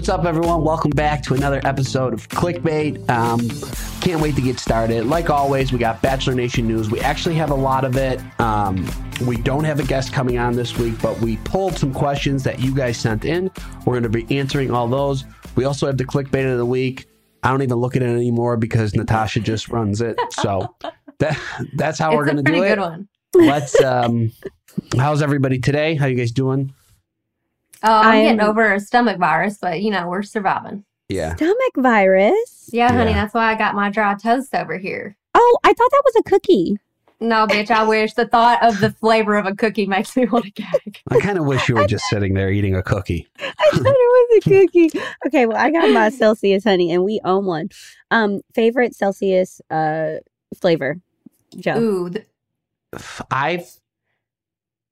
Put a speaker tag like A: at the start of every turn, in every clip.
A: What's up, everyone? Welcome back to another episode of Clickbait. Um, can't wait to get started. Like always, we got Bachelor Nation news. We actually have a lot of it. Um, we don't have a guest coming on this week, but we pulled some questions that you guys sent in. We're going to be answering all those. We also have the Clickbait of the week. I don't even look at it anymore because Natasha just runs it. So that that's how we're going to do it.
B: good one.
A: Let's. Um, how's everybody today? How you guys doing?
B: Oh, I'm
C: I'm-
B: getting over a stomach virus, but you know, we're surviving.
A: Yeah.
C: Stomach virus.
B: Yeah, honey,
A: Yeah.
B: that's why I got my dry toast over here.
C: Oh, I thought that was a cookie.
B: No, bitch, I wish the thought of the flavor of a cookie makes me want to gag.
A: I kind of wish you were just sitting there eating a cookie.
C: I thought it was a cookie. Okay, well, I got my Celsius honey, and we own one. Um, favorite Celsius uh flavor, Joe.
B: Ooh, th-
A: I've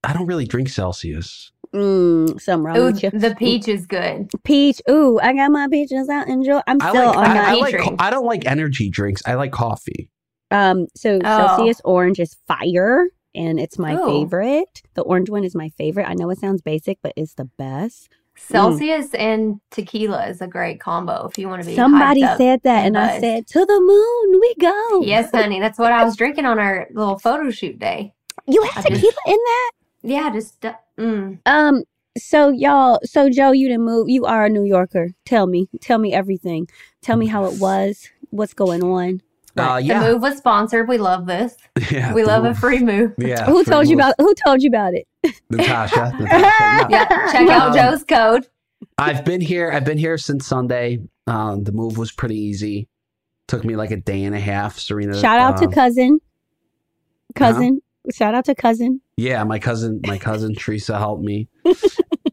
A: I don't really drink Celsius.
C: Mm, something wrong
B: ooh,
C: with you.
B: the peach is good.
C: Peach. Ooh, I got my peaches out. in Enjoy. I'm
A: I
C: still
A: like
C: on
A: I,
C: my.
A: I like
B: drink.
A: I don't like energy drinks. I like coffee.
C: Um, so
B: Oh.
C: Celsius orange is fire, and it's my
B: Ooh.
C: favorite. The orange one is my favorite. I know it sounds basic, but it's the best.
B: Celsius and tequila is a great combo if you want to be.
C: Somebody
B: hyped up
C: said that, and I said, "To the moon we go."
B: Yes, honey, that's what I was drinking on our little photo shoot day.
C: you
B: I
C: had
B: just-
C: tequila in that.
B: Yeah, just mm.
C: Um. So y'all. So Joe, you didn't move. You are a New Yorker. Tell me. Tell me everything. Tell me how it was. What's going on?
A: Uh,
B: the move was sponsored. We love this.
A: yeah.
B: We
A: the
B: love a free move.
A: Yeah.
C: who
A: free
C: told you about? Who told you about it?
A: Natasha? Natasha, no.
B: Yeah, check out
A: Um,
B: Joe's code.
A: I've been here. I've been here since Sunday. Um, the move was pretty easy. Took me like a day and a half. Serena.
C: Shout out to
A: uh,
C: cousin. Cousin. Shout out to cousin.
A: Yeah, my cousin, my cousin Teresa helped me.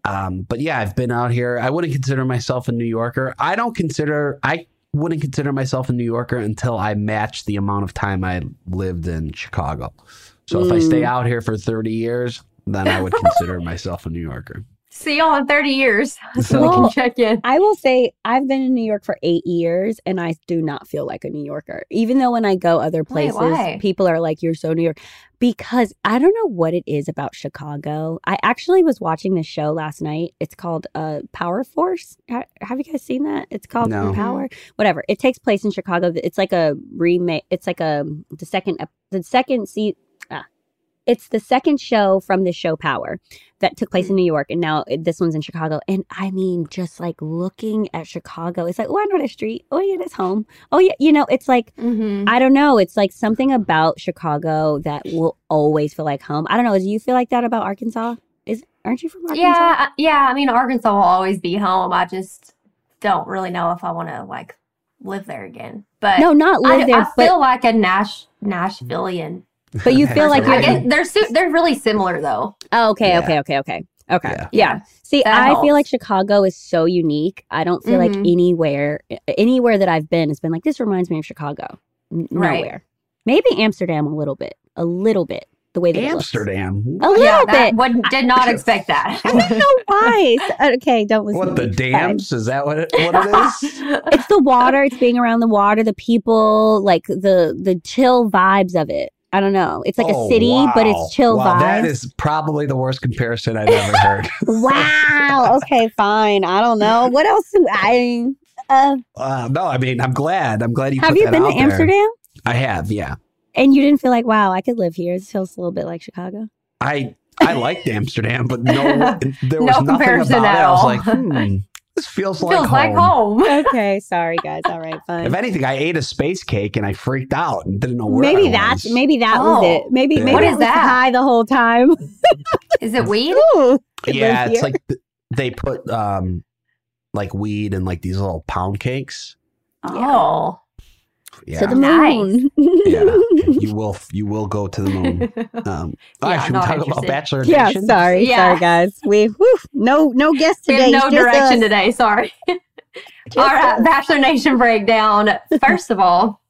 A: um, but yeah, I've been out here. I wouldn't consider myself a New Yorker. I don't consider I wouldn't consider myself a New Yorker until I match the amount of time I lived in Chicago. So if I stay
C: Mm.
A: out here for 30 years, then I would consider myself a New Yorker.
B: See y'all in 30 years so we can check in.
C: I will say I've been in New York for eight years and I do not feel like a New Yorker. Even though when I go other places,
B: why?
C: people are like, You're so New York. Because I don't know what it is about Chicago. I actually was watching this show last night. It's called uh, Power Force. Ha- Have you guys seen that? It's called
A: No.
C: Power. Whatever. It takes place in Chicago. It's like a remake. It's like a the second the second se- It's the second show from the show Power that took place mm. in New York, and now uh, this one's in Chicago. And I mean, just like looking at Chicago, it's like, oh, I know that street. Oh yeah, that's home. Oh yeah, you know, it's like
B: Mm-hmm.
C: I don't know. It's like something about Chicago that will always feel like home. I don't know. Do you feel like that about Arkansas? Is aren't you from Arkansas?
B: Yeah, I- yeah. I mean, Arkansas will always be home. I just don't really know if I want to like live there again. But
C: No, not
B: I,
C: live there,
B: I feel like a Nash Nashvilleian.
C: But you feel like
B: I
C: you're.
B: They're su- they're really similar though.
C: Oh, okay,
A: Yeah.
C: okay, okay, okay, okay.
A: Yeah.
C: Yeah. See,
B: That
C: I feel like Chicago is so unique. I don't feel like
B: Mhm.
C: anywhere, anywhere that I've been has been like this. Reminds me of Chicago. N-
B: Right.
C: Nowhere. Maybe Amsterdam a little bit, a little bit. The way that.
A: Amsterdam.
C: a little
B: yeah, that
C: bit.
B: would, did not expect that.
C: I don't know why. Okay, don't listen.
A: What
C: to
A: the
C: me. Fine.
A: dams? Is that what it, what it is?
C: it's the water it's being around the water the people like the the chill vibes of it i don't know. It's like
A: Oh,
C: a city but it's chill
A: Wow,
C: vibes.
A: That is probably the worst comparison I've ever heard.
C: wow. Okay fine. I don't know. What else do i uh,
A: Uh, no, I mean, I'm glad. I'm glad you
C: have
A: put
C: you
A: that
C: been to
A: there.
C: amsterdam?
A: I have, yeah.
C: and you didn't feel like wow i could live here. It feels a little bit like chicago.
A: I I liked Amsterdam, but no, there was
B: No
A: nothing about
B: at
A: it. I was like, hmm, This feels,
B: Feels
A: like,
B: like
A: home.
B: home.
C: okay, sorry guys. All right, fine.
A: If anything, I ate a space cake and I freaked out and didn't know where
C: Maybe
A: I
C: that's
A: was.
C: maybe that
B: Oh.
C: was it. Maybe
A: Yeah.
C: maybe
A: What
C: it
B: is
C: was
B: that?
C: high the whole time.
B: Is it weed?
C: Ooh, it
A: Yeah, it's like th- they put um like weed and like these little pound cakes.
B: Oh.
A: Yeah,
C: to the
B: Nice.
C: moon.
A: yeah. You will you will go to the moon. Um, all right,
B: Yeah,
A: should we
B: not
A: talk about
B: interested.
A: Bachelor
C: yeah,
A: Nation?
C: sorry,
B: Yeah.
C: sorry guys. We whew, no no guests
B: We
C: today.
B: have no
C: it's just
B: direction
C: us.
B: today. Sorry.
C: Just
B: All right. Bachelor Nation breakdown. First of all,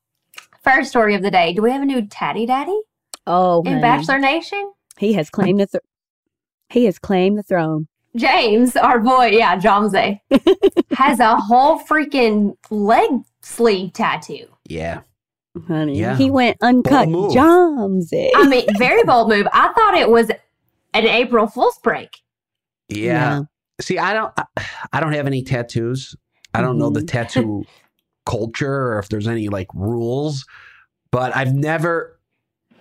B: first story of the day. Do we have a new Tatty Daddy
C: Oh,
B: in
C: honey.
B: Bachelor Nation?
C: he has claimed the th- he has claimed the throne.
B: James, our boy, yeah, Jamze, has a whole freaking leg sleeve tattoo.
A: Yeah,
C: Honey,
A: Yeah.
C: he went uncut.
A: move.
C: Jomsy.
B: I mean, very bold move. I thought it was an April Fool's prank.
A: yeah. See, I don't, I, I don't have any tattoos. I don't know the
C: Mhm.
A: tattoo culture or if there's any like rules, but I've never.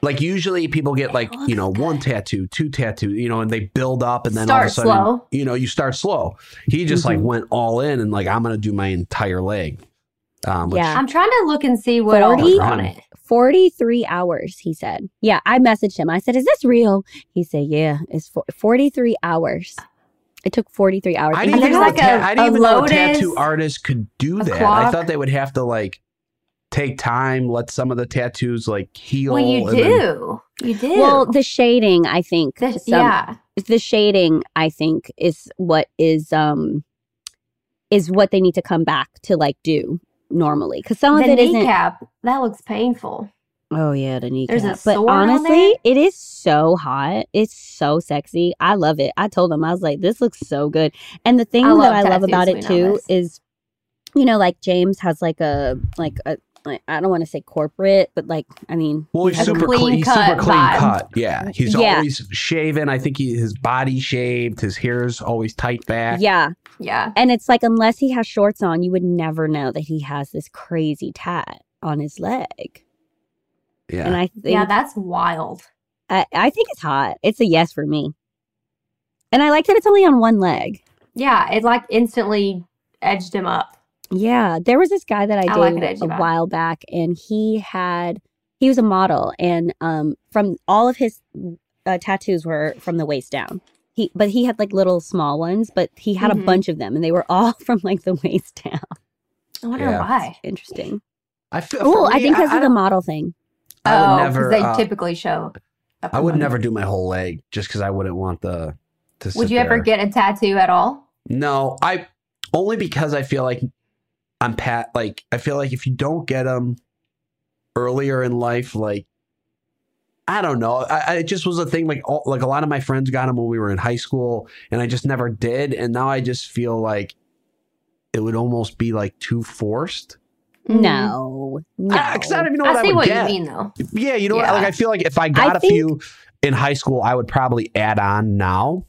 A: Like usually people get like you know one tattoo, two tattoo, you know, and they build up and then all of a sudden
B: slow.
A: you know you start slow. He just like
C: Mhm.
A: went all in and like I'm gonna do my entire leg. Um, which-
C: Yeah.
B: I'm trying to look and see what all
C: 40?
B: is on it.
C: 43 hours, he said. Yeah, I messaged him. I said, Is this real? He said, Yeah, it's for 43 hours. It took 43 hours.
A: I
C: And
A: didn't even know,
B: like
A: a
B: a-
A: ta- I didn't
B: a
A: even know a tattoo artist could do
B: a
A: that. I thought they would have to like take time, let some of the tattoos like heal.
B: Well, you
A: and then-
B: do. You do.
C: Well, the shading, I think.
B: The-
C: some-
B: yeah.
C: The shading, I think, is what is um is what they need to come back to like do normally. Because some of
B: the
C: it isn't
B: that looks painful.
C: Oh yeah, the kneecap.
B: There's a
C: but honestly, it is so hot. It's so sexy. I love it. I told him I was like, this looks so good. And the thing
B: I
C: that I love about it too
B: this.
C: is, you know, like James has like a like a I don't want to say corporate, but like I mean,
A: Well, he's
B: a
A: super
B: clean
A: clean. He's super
B: cut
A: clean
B: vibe.
A: cut. Yeah, he's
C: Yeah.
A: always shaven. I think he his body shaved. His hair's always tight back.
C: yeah.
B: Yeah.
C: And it's like unless he has shorts on, you would never know that he has this crazy tat on his leg.
A: yeah.
C: And I think
B: Yeah, that's wild.
C: I, I think it's hot. It's a yes for me. And I like that it's only on one leg.
B: Yeah, it like instantly edged him up.
C: Yeah, there was this guy that I
B: I like
C: dated
B: it,
C: a while back, and he had he was a model, and um, from all of his uh, tattoos were from the waist down. He but he had like little small ones, but he had
B: Mhm.
C: a bunch of them, and they were all from like the waist down.
B: I wonder
A: Yeah.
B: why.
C: Interesting.
A: I feel.
C: Oh, I think because of the model thing.
A: I would
B: oh,
A: never.
B: they
A: uh,
B: typically show. up
A: I would never do my whole leg just because I wouldn't want the. To
B: Would
A: sit
B: you ever get a tattoo at all?
A: No, I only because I feel like I'm pat. Like I feel like if you don't get them earlier in life, like I don't know, I, I, it just was a thing. Like all, like a lot of my friends got them when we were in high school, and I just never did. And now I just feel like it would almost be like too forced.
C: No, no.
A: I, 'cause I don't even know what
B: I
A: I,
B: see
A: would
B: what
A: get.
B: you mean though.
A: Yeah, you know, what? Like I feel like if I got a
C: think-
A: few in high school, I would probably add on now.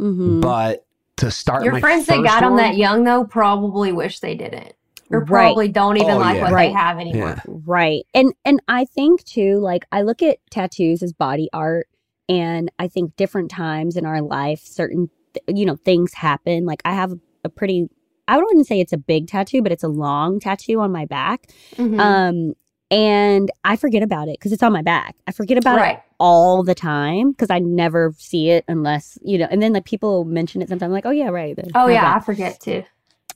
C: Mm-hmm.
A: But to start
B: Your
A: my
B: friends that
A: first
B: got them that young though probably wish they didn't, or
C: Right.
B: probably don't even
A: Oh,
B: like
A: yeah.
B: what
C: Right.
B: they have anymore.
A: Yeah.
C: Right. And and I think too like I look at tattoos as body art and I think different times in our life certain th- you know things happen like I have a pretty I wouldn't say it's a big tattoo but it's a long tattoo on my back.
B: Mhm.
C: Um and I forget about it cuz it's on my back. I forget about it all the time cuz I never see it unless, you know, and then like people mention it sometimes like, "Oh yeah, right."
B: Oh yeah,
C: bad."
B: I forget too.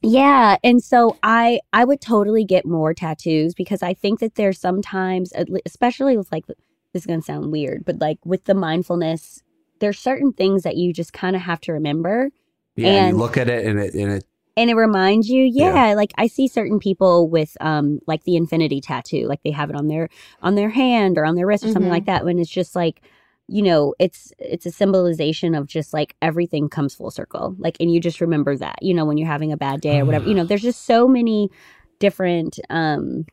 C: Yeah, and so I I would totally get more tattoos because I think that there's sometimes, especially with like this is gonna sound weird, but like with the mindfulness, there's certain things that you just kind of have to remember,
A: Yeah,
C: and-
A: you look at it and it and it
C: and it reminds you. Yeah,
A: Yeah.
C: like I see certain people with um like the infinity tattoo, like they have it on their on their hand or on their wrist or something
B: Mhm.
C: like that. When it's just like you know it's it's a symbolization of just like everything comes full circle like and you just remember that you know when you're having a bad day or whatever you know there's just so many different um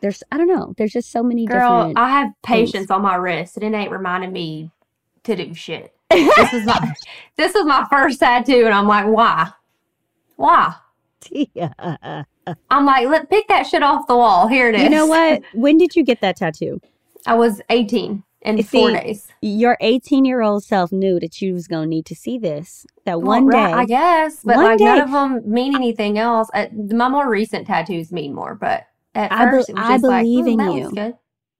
C: there's i don't know there's just so many
B: Girl,
C: different
B: I have patience on my wrist, and it ain't reminding me to do shit. This is my this is my first tattoo, and I'm like, why? Why?
C: yeah.
B: I'm like, let pick that shit off the wall. Here it is.
C: you know what when did you get that tattoo
B: I was 18. In
C: You
B: four
C: see,
B: days.
C: Your 18 year old self knew that you was gonna need to see this. That
B: Well,
C: one day.
B: right, I guess, but like none of them mean anything else. Uh, my more recent tattoos mean more, but at
C: I
B: first
C: I
B: just like,
C: believe
B: "Hmm,
C: in you."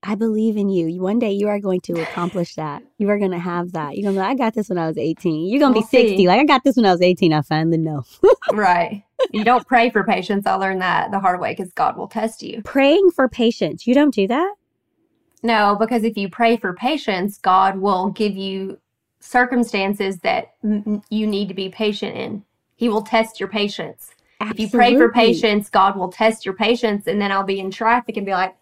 C: I believe in you. One day you are going to accomplish that. You are going to have that. You're going to be like, I got this when I was 18. You're going to
B: We'll
C: be 60.
B: see.
C: Like, I got this when I was 18. I finally know.
B: right. You don't pray for patience. I learned that the hard way because God will test you.
C: Praying for patience. You don't do that?
B: No, because if you pray for patience, God will give you circumstances that mm, you need to be patient in. He will test your patience. If you pray for patience, God will test your patience, and then I'll be in traffic and be like,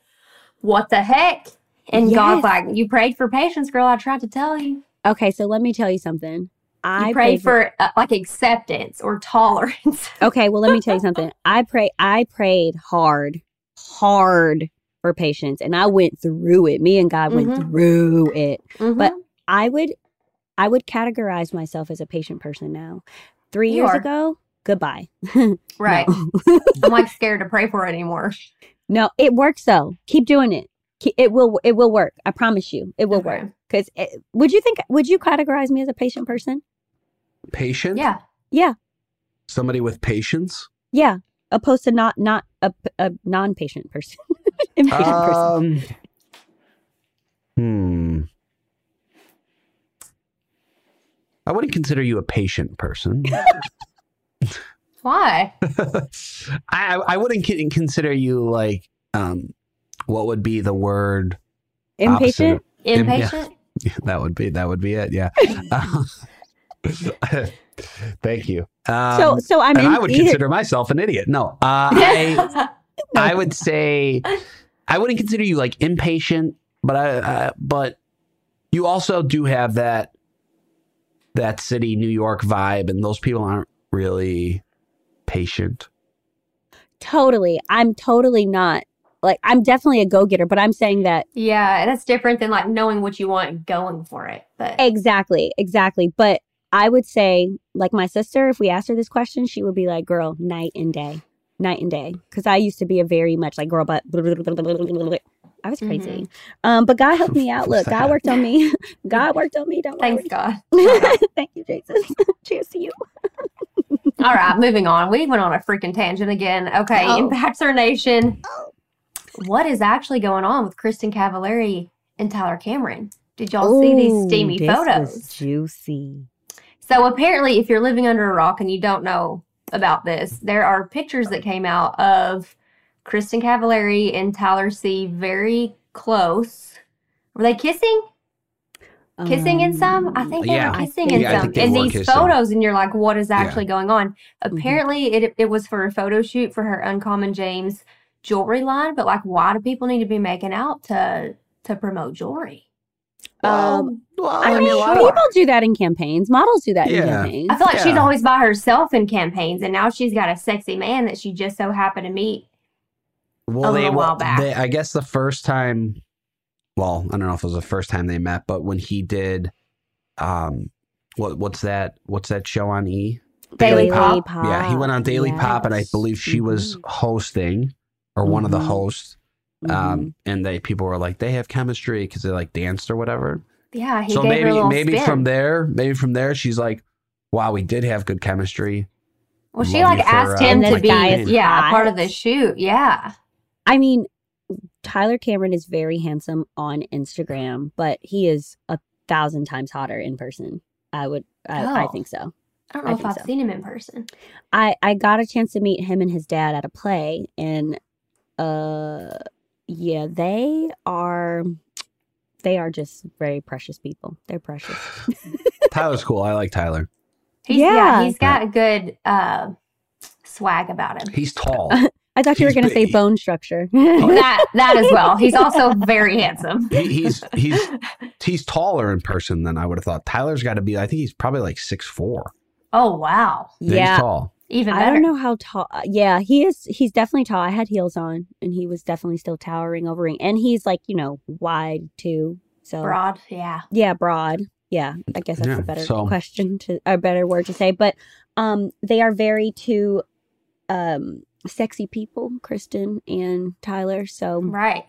B: "What the heck?" And God's like, "You prayed for patience, girl. I tried to tell you.
C: Okay, so let me tell you something.
B: You
C: I
B: prayed for uh, like acceptance or tolerance."
C: Okay, well, let me tell you something. I pray. I prayed hard, hard for patience, and I went through it. Me and God went
B: Mhm.
C: through it. But
B: Mhm.
C: I would, I would categorize myself as a patient person now. Three
B: You
C: years
B: are.
C: ago, goodbye.
B: right, I'm like scared to pray for it anymore.
C: No, it works though. Keep doing it. It will. It will work. I promise you, it will
B: Okay.
C: work. Because would you think? Would you categorize me as a patient person?
A: Patient?
B: Yeah,
C: Yeah,
A: Somebody with patience?
C: yeah. Opposed to not not a, a non-patient person, impatient person.
A: Um, hmm. I wouldn't consider you a patient person.
B: why?
A: I I wouldn't consider you like um what would be the word
C: Impatient.
A: Im- yeah.
B: Impatient?
A: that would be that would be it yeah thank you um,
C: so so I'm
A: I would
C: either-
A: consider myself an idiot no uh, I I would say I wouldn't consider you like impatient but I uh, but you also do have that that city New York vibe and those people aren't really patient
C: totally. I'm totally not like I'm definitely a go getter, but I'm saying that
B: yeah, that's different than like knowing what you want and going for it. But
C: exactly, exactly. But I would say, like my sister, if we asked her this question, she would be like, "Girl, night and day, night and day." Because I used to be a very much like girl, but I was crazy. Um, but God helped me out. Look, God worked on me. God worked on me. Don't
B: thanks,
C: worry.
B: God.
C: Thank you, Jason. Cheers to you.
B: All right, moving on. We went on a freaking tangent again. Okay,
C: Oh.
B: in Bachelor Nation, what is actually going on with Kristin Cavallari and Tyler Cameron? Did y'all see these steamy
C: this
B: photos?
C: juicy.
B: So apparently, if you're living under a rock and you don't know about this, there are pictures that came out of Kristin Cavallari and Tyler C very close. Were they kissing? Kissing in some? I think they
A: Yeah.
B: were kissing in
A: Yeah,
B: some. In these
A: kissing.
B: photos, and you're like, what is
A: Yeah.
B: actually going on?
C: Mm-hmm.
B: Apparently, it it was for a photo shoot for her Uncommon James jewelry line. But like, why do people need to be making out to to promote jewelry?
C: Um,
A: well,
C: I, mean,
A: a lot of-
C: people do that in campaigns. Models do that in campaigns.
B: I feel like she's always by herself in campaigns, and now she's got a sexy man that she just so happened to meet.
A: well,
B: a
A: they,
B: little while back.
A: they- I guess the first time, well, I don't know if it was the first time they met, but when he did, um, what what's that? What's that show on E?
B: Daily
C: Daily
B: Pop.
A: Yeah, he went on Daily Pop, and I believe she was
C: Mhm.
A: hosting or one of the
C: Mhm.
A: hosts.
C: Mhm.
A: Um, and they people were like they have chemistry because they like danced or whatever.
B: Yeah, he
A: so
B: gave her a
A: maybe maybe
B: spin.
A: from there, maybe from there, she's like, "Wow, we did have good chemistry."
B: well, she like
A: you for,
B: asked
A: uh,
B: him to
C: this
B: be yeah
C: hot.
B: part of the shoot. Yeah,
C: I mean, Tyler Cameron is very handsome on Instagram, but he is a thousand times hotter in person. I would, I, I
B: Oh.
C: think so.
B: I don't know
C: I
B: if I've
C: so.
B: seen him in person.
C: I I got a chance to meet him and his dad at a play, and uh, yeah, they are, they are just very precious people. They're precious.
A: Tyler's cool. I like Tyler.
B: He's, yeah.
C: Yeah.
B: he's got a good uh, swag about him.
A: He's tall.
C: I thought you were going to say bone structure.
B: that that as well. He's also very handsome.
A: he, he's he's he's taller in person than I would have thought. Tyler's got to be. I think he's probably like six four.
B: Oh wow,
A: He's
C: yeah,
A: tall.
B: Even better.
C: I don't know how tall. uh, Yeah, he is. He's definitely tall. I had heels on, and he was definitely still towering over me. And he's like, you know, wide too. So
B: Broad, yeah.
C: yeah, broad. Yeah, I guess that's
A: Yeah,
C: a better
A: so-
C: question to a better word to say. But um, they are very two um sexy people, Kristin and Tyler. So
B: Right.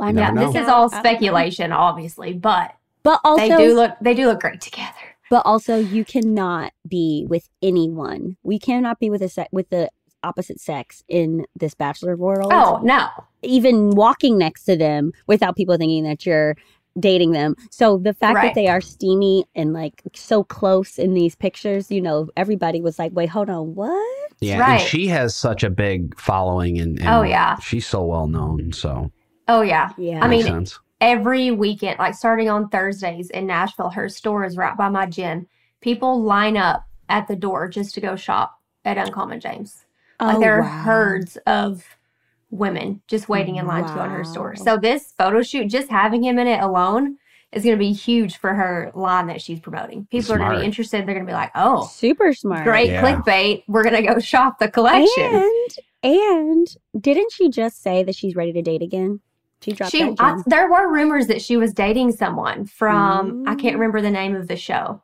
C: I
A: never
B: Yeah, this is all speculation, obviously, but
C: But also,
B: they do look they do look great together.
C: But also, you cannot be with anyone. We cannot be with a se- with the opposite sex in this bachelor world.
B: Oh no,
C: even walking next to them without people thinking that you're dating them. So the fact
B: Right.
C: that they are steamy and like so close in these pictures, you know, everybody was like, "Wait, hold on, what?"
A: Yeah,
B: Right.
A: and she has such a big following, and, and
B: Oh, yeah.
A: she's so well known. So
B: oh yeah.
C: Yeah,
B: I mean,
A: sense.
B: Every weekend, like starting on Thursdays in Nashville, her store is right by my gym. People line up at the door just to go shop at Uncommon James. Like
C: Oh,
B: there are
C: wow.
B: herds of women just waiting in line to go in her store. So this photo shoot, just having him in it alone, is going to be huge for her line that she's promoting. People are going to be interested. They're going to be like, "Oh,
C: super smart.
B: great
A: Yeah.
B: clickbait! We're going to go shop the collection."
C: And and didn't she just say that she's ready to date again? She dropped
B: she,
C: that
B: I, there were rumors that she was dating someone from I can't
C: Mm.
B: remember the name of the show,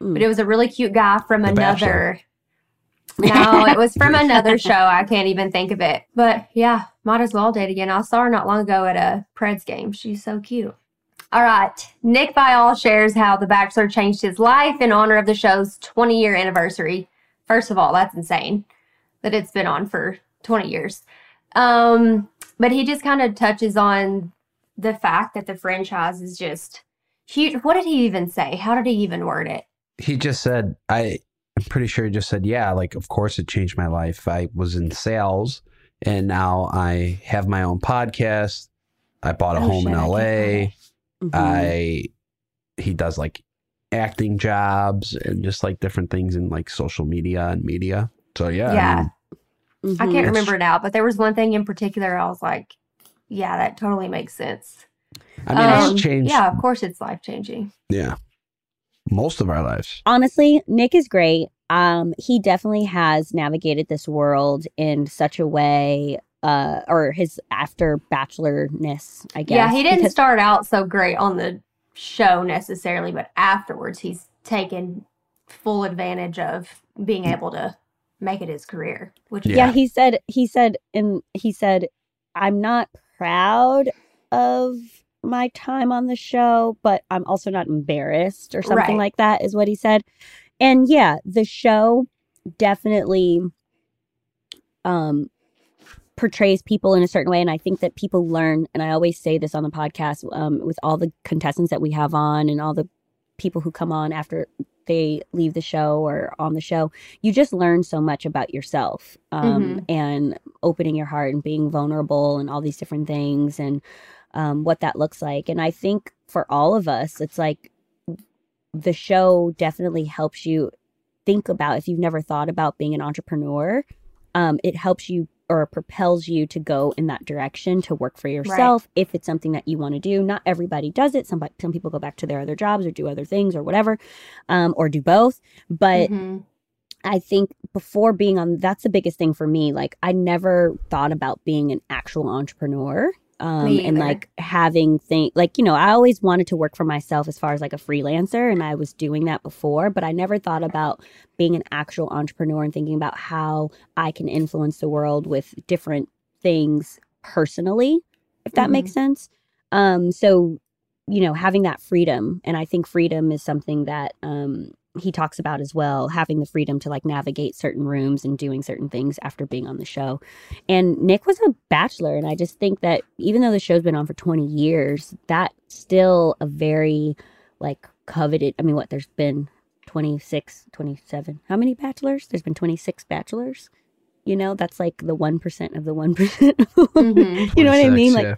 C: Mm.
B: but it was a really cute guy from
A: The
B: another. no, it was from another show. I can't even think of it. But yeah, might as well date again. I saw her not long ago at a Preds game. She's so cute. All right. Nick Viall shares how The Bachelor changed his life in honor of the show's 20 year anniversary. First of all, that's insane that it's been on for 20 years. Um, but he just kind of touches on the fact that the franchise is just huge. What did he even say? How did he even word it?
A: He just said, I, I'm pretty sure he just said, yeah, like, of course it changed my life. I was in sales and now I have my own podcast. I bought a
C: Oh,
A: home in
C: shit, I
A: LA.
C: Mhm.
A: I, he does like acting jobs and just like different things in like social media and media. So yeah, I
B: Yeah.
A: Mean,
B: I can't
A: It's-
B: remember it now, but there was one thing in particular I was like, yeah, that totally makes sense.
A: I mean,
B: Um,
A: it's changed.
B: Yeah, of course it's life changing.
A: yeah, most of our lives.
C: honestly, Nick is great. Um, he definitely has navigated this world in such a way, uh, or his after bachelorness, I guess.
B: Yeah, he didn't
C: because-
B: start out so great on the show necessarily, but afterwards he's taken full advantage of being able to make it his career. Which
A: Yeah.
C: yeah. he said he said and he said i'm not proud of my time on the show but i'm also not embarrassed or something
B: Right.
C: like that is what he said and yeah the show definitely um portrays people in a certain way and i think that people learn and i always say this on the podcast um, with all the contestants that we have on and all the people who come on after they leave the show or on the show you just learn so much about yourself um, and opening your heart and being vulnerable and all these different things and um, what that looks like. And i think for all of us it's like the show definitely helps you think about if you've never thought about being an entrepreneur um, it helps you or propels you to go in that direction to work for yourself if it's something that you want to do not everybody does it some some people go back to their other jobs or do other things or whatever um, or do both but
B: Mhm.
C: I think before being on, that's the biggest thing for me. Like, I never thought about being an actual entrepreneur. Um, and like having things like you know I always wanted to work for myself as far as like a freelancer and I was doing that before but I never thought about being an actual entrepreneur and thinking about how I can influence the world with different things personally if that
B: Mhm.
C: makes sense um so you know having that freedom and I think freedom is something that um he talks about as well having the freedom to like navigate certain rooms and doing certain things after being on the show and nick was a bachelor and i just think that even though the show's been on for 20 years that's still a very like coveted i mean what there's been 26 27 how many bachelors there's been 26 bachelors you know that's like the 1% of the 1%
B: Mhm.
C: you know what i mean like
A: yeah.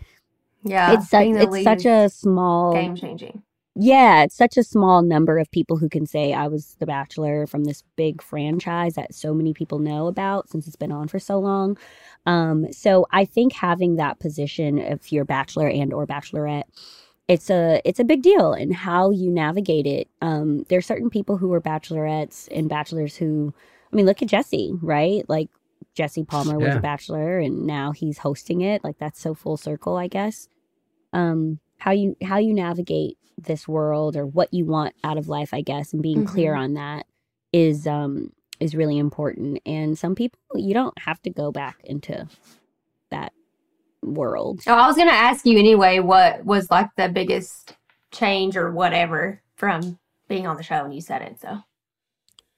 B: Yeah,
C: it's such it's such a small
B: game changing.
C: Yeah, it's such a small number of people who can say I was the Bachelor from this big franchise that so many people know about since it's been on for so long. Um, so I think having that position if you're Bachelor and or Bachelorette, it's a it's a big deal and how you navigate it. Um, there's certain people who are Bachelorettes and Bachelors who, I mean, look at Jesse, right? Like Jesse Palmer was
A: Yeah.
C: a Bachelor and now he's hosting it. Like that's so full circle, I guess um how you how you navigate this world or what you want out of life i guess and being clear on that is um is really important and some people you don't have to go back into that world.
B: Oh, I was gonna ask you anyway. What was like the biggest change or whatever from being on the show, and you said it. So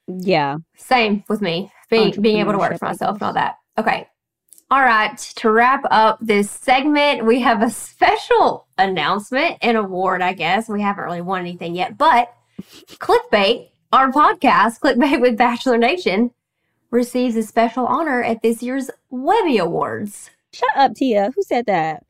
C: Yeah.
B: same with me. Being being able to work for myself and all that. Okay. All right. To wrap up this segment, we have a special announcement and award. I guess we haven't really won anything yet, but Clickbait, our podcast, Clickbait with Bachelor Nation, receives a special honor at this year's Webby Awards.
C: Shut up, Tia. Who said that?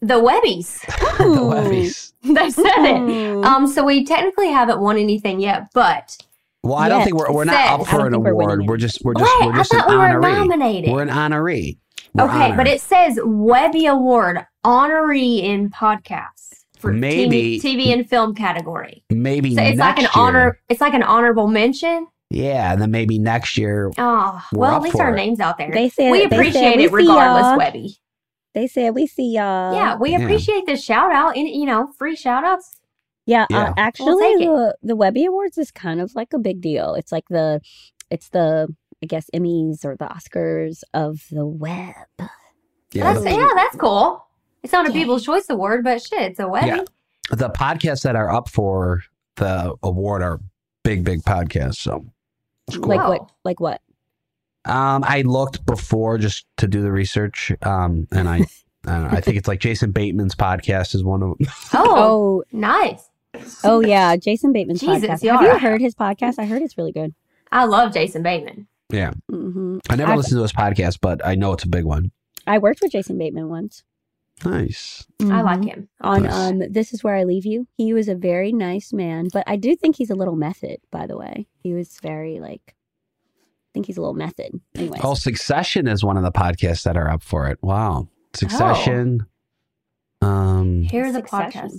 B: The Webbies.
A: the Webbies.
B: they said it. Um, so we technically haven't won anything yet, but
A: Well, I don't think we're we're not up for an
C: think we're
A: award. We're just we're just
B: Wait,
A: we're
B: I
A: just an
B: thought we were
A: honoree.
B: nominated.
A: We're an honoree. We're
B: okay, but it says Webby Award honoree in podcasts for
A: Maybe-
B: TV, TV and film category.
A: maybe
B: So it's like an
A: year-
B: honor. It's like an honorable mention.
A: Yeah, and then maybe next year.
B: Oh,
A: We're
B: well,
A: up
B: at least our
A: it.
B: names out there.
C: They said-
B: we
C: they said
B: appreciate
C: we
B: it
C: see
B: regardless,
C: y'all.
B: Webby.
C: They said we see y'all.
B: yeah, we
A: Yeah.
B: appreciate the shout out and you know free shout outs.
C: Yeah,
A: Yeah.
C: Uh, actually,
B: take it.
C: the the Webby Awards is kind of like a big deal. It's like the, it's the I guess Emmys or the Oscars of the web.
A: Yeah,
B: that's yeah, that's cool. It's not a
C: Yeah.
B: People's Choice Award, but shit, it's a Webby.
A: Yeah. the podcasts that are up for the award are big, big podcasts. So it's cool.
C: Like
B: Wow.
C: what? Like what?
A: Um, I looked before just to do the research. Um, and I, I, don't know, I think it's like Jason Bateman's podcast is one of them.
B: Oh,
C: Oh,
B: nice.
C: Oh yeah, Jason Bateman's
B: Jesus,
C: podcast.
B: y'all
C: Have you heard his podcast? I heard it's really good.
B: I love Jason Bateman.
A: Yeah,
C: hmm
A: I never
C: I've-
A: listened to his podcast, but I know it's a big one.
C: I worked with Jason Bateman once.
A: Nice.
B: I like
C: Mhm.
B: him.
C: On
A: Nice.
C: um, this is where I leave you. He was a very nice man, but I do think he's a little method. By the way, he was very like. I think he's a little method. Anyways,
A: Oh, Succession is one of the podcasts that are up for it. Wow, Succession. Um,
B: Here's a
C: Succession.
B: podcast.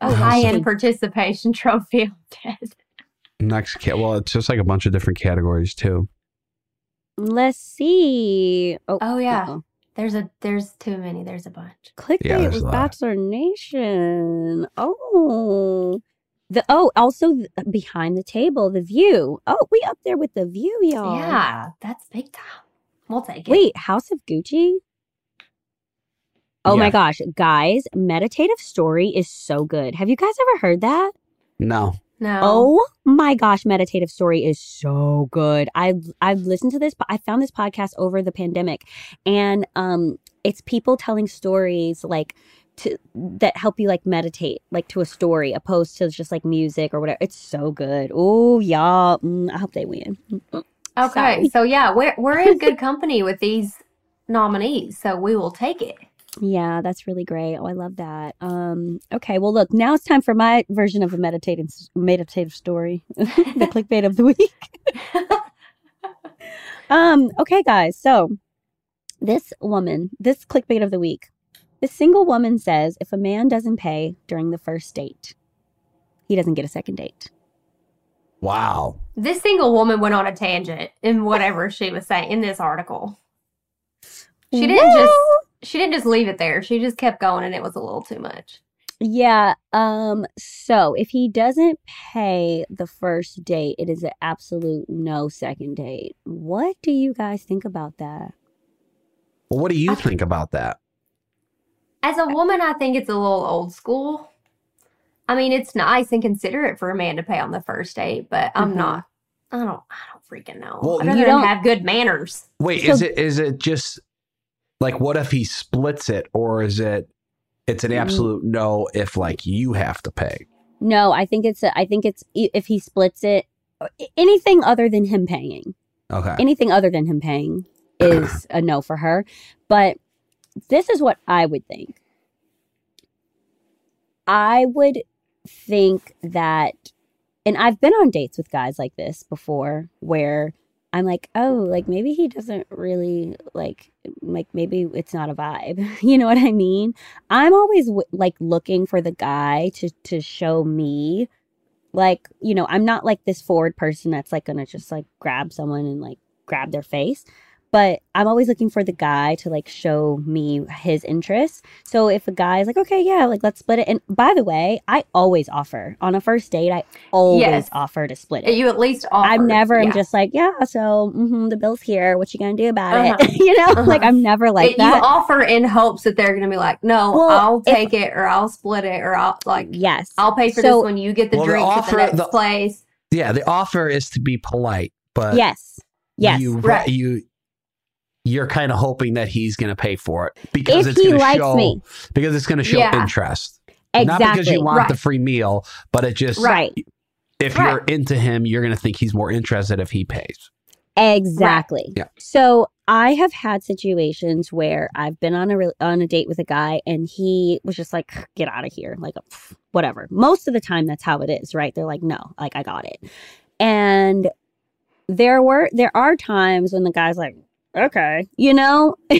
B: A
A: Oh,
B: high
A: so-
B: end participation trophy test.
A: next, ca- well, it's just like a bunch of different categories too.
C: let's see. Oh,
B: Oh, yeah.
C: uh-oh.
B: There's a there's too many. There's a bunch.
C: Clickbait
A: Yeah, there's
C: with
A: a lot.
C: Bachelor Nation. Oh, the oh, also th- behind the table, the view. Oh, we up there with the view, y'all.
B: Yeah, that's big time. We'll take it.
C: Wait, House of Gucci. Oh
A: Yeah.
C: my gosh, guys, Meditative Story is so good. Have you guys ever heard that?
A: No,
B: no.
C: Oh my gosh, Meditative Story is so good. I I've listened to this, but I found this podcast over the pandemic, and um, it's people telling stories like to that help you like meditate, like to a story, opposed to just like music or whatever. It's so good. Oh y'all, mm, I hope they win.
B: okay.
C: sorry.
B: So yeah, we're we're in good company with these nominees, so we will take it.
C: Yeah, that's really great. Oh, I love that. Um, okay, well, look, now it's time for my version of a meditative meditative story, the clickbait of the week. um, okay, guys. So this woman, this clickbait of the week, this single woman says if a man doesn't pay during the first date, he doesn't get a second date.
A: wow.
B: This single woman went on a tangent in whatever she was saying in this article. She didn't just
C: Well,
B: she didn't just leave it there. She just kept going and it was a little too much.
C: Yeah. Um. So if he doesn't pay the first date, it is an absolute no second date. What do you guys think about that?
A: Well, what do you
B: I-
A: think about that?
B: As a woman, I think it's a little old school. I mean, it's nice and considerate for a man to pay on the first date, but I'm
C: Mhm.
B: not. I don't. I don't freaking know.
A: Well,
B: I'd rather
C: you don't-
B: have good manners.
A: Wait,
C: So-
A: is it is it just like what if he splits it, or is it it's an
C: Mm.
A: absolute no if like you have to pay?
C: No, I think it's a, I think it's if he splits it, anything other than him paying,
A: Okay.
C: anything other than him paying is a no for her. But this is what I would think. I would think that, and I've been on dates with guys like this before where I'm like, oh, like maybe he doesn't really like, like maybe it's not a vibe. You know what I mean? I'm always w- like looking for the guy to to show me, like, you know, I'm not like this forward person that's like gonna just like grab someone and like grab their face. But I'm always looking for the guy to like show me his interest. So if a guy is like, okay, yeah, like let's split it. And by the way, I always offer on a first date. I always
B: Yes.
C: offer to split it.
B: You at least offer.
C: I'm never am just like, yeah, so hmm the bill's here. What you gonna do about
B: Uh-huh.
C: it? you know,
B: Uh-huh.
C: like I'm never like
B: It-
C: that.
B: You offer in hopes that they're going to be like, no,
C: Well,
B: I'll
C: if-
B: take it or I'll split it or I'll like,
C: yes,
B: I'll pay for
C: So-
B: this when you get the
A: Well, the
B: drinks at
A: offer-
B: the next
A: the-
B: place.
A: Yeah, the offer is to be polite, but
C: yes, yes.
A: you
B: Right.
A: you you're kind of hoping that he's going to pay for it because
C: if
A: it's going to show
C: me,
A: because it's going to show
B: Yeah.
A: interest.
C: exactly.
A: Not because you want
B: Right.
A: the free meal, but it just
C: right.
A: if
B: Right.
A: you're into him, you're going to think he's more interested if he pays.
C: Exactly.
A: Yeah.
C: So I have had situations where I've been on a re- on a date with a guy and he was just like, "Get out of here," like whatever. Most of the time, that's how it is, right? They're like, "No, like I got it," and there were there are times when the guy's like, "Okay," you know,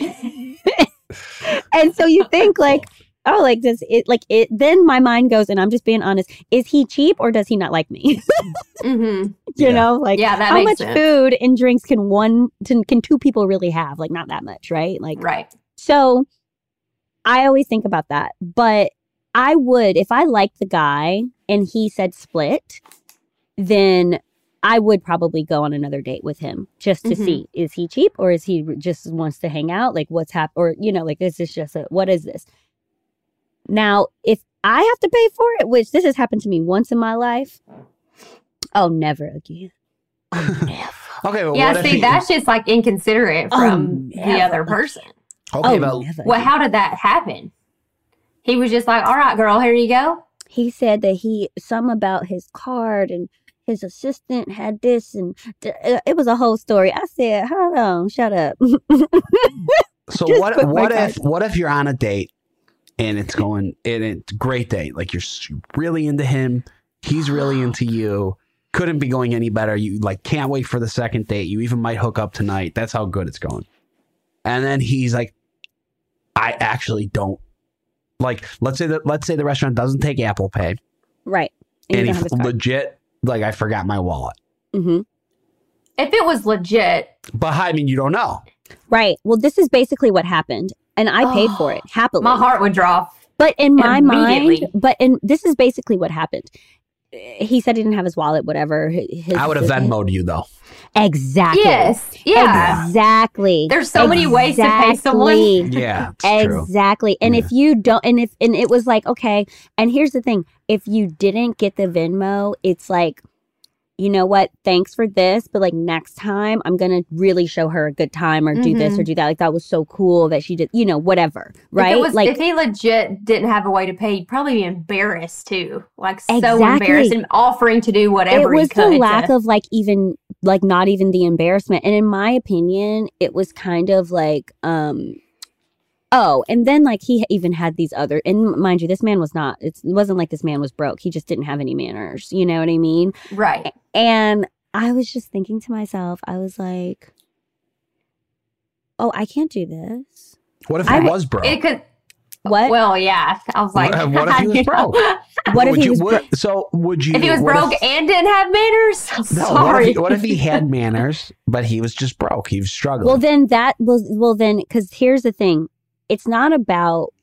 C: and so you think like. Oh, like does it like it? Then my mind goes, and I'm just being honest. Is he cheap or does he not like me?
B: hmm
C: you
A: Yeah.
C: know, like
B: Yeah, that
C: how much
B: sense.
C: food and drinks can one can, can two people really have like not that much right like
B: Right.
C: so i always think about that but i would if i liked the guy and he said split then i would probably go on another date with him just to
B: Mhm.
C: see is he cheap or is he just wants to hang out like what's hap or you know like is this just a what is this now if i have to pay for it which this has happened to me once in my life oh never again
A: Okay, well,
B: yeah,
A: what if
B: see,
A: he-
B: that's just like inconsiderate
C: Oh,
B: from the other person.
A: okay,
C: oh,
A: but
B: Well, how did that happen? He was just like, all right, girl, here you go.
C: he said that he some about his card and his assistant had this and th- uh, it was a whole story. I said, "Hold on, shut up."
A: so what? What if? What if you're on a date and it's going and it's a great date, like you're really into him, he's really into you. Couldn't be going any better. You like can't wait for the second date. You even might hook up tonight. That's how good it's going. And then he's like, I actually don't like. Let's say that. Let's say the restaurant doesn't take Apple Pay,
C: right. And,
A: and he
C: don't have his card.
A: legit like I forgot my wallet.
C: hmm
B: If it was legit,
A: But I mean, you don't know.
C: Right. Well, this is basically what happened, and I paid for it happily.
B: my heart would drop.
C: But in my mind, but in this is basically what happened. He said he didn't have his wallet, whatever. His,
A: I would have Venmoed you though.
C: Exactly.
B: Yes. Yeah.
C: Exactly.
B: There's so many ways to pay someone.
C: Exactly.
A: Yeah, it's true.
C: Exactly. And if you don't, and if, and it was like, okay, and here's the thing if you didn't get the Venmo, it's like, you know what? Thanks for this, but like next time, I'm gonna really show her a good time or do this or do that. Like that was so cool that she did, you know, whatever,
B: If,
C: right?
B: it was,
C: like
B: if he legit didn't have a way to pay, he'd probably be embarrassed too. Like so
C: Exactly.
B: embarrassed and offering to do whatever. it was
C: the lack
B: to-
C: of like even like not even the embarrassment and in my opinion it was kind of like um oh and then like he even had these other and mind you this man was not it wasn't like this man was broke he just didn't have any manners you know what i mean
B: right.
C: and i was just thinking to myself i was like oh i can't do this
A: What if
C: I-
A: it was broke?
B: It could.
C: what
B: Well, yeah. I was like,
A: What- what if he was broke?
C: what if he was
A: would- so would you?
B: If he was broke
A: if-
B: and didn't have manners, I'm
A: no, what
B: sorry.
A: if, what if he had manners, but he was just broke? He was struggling.
C: Well, then that was well then because here's the thing, it's not about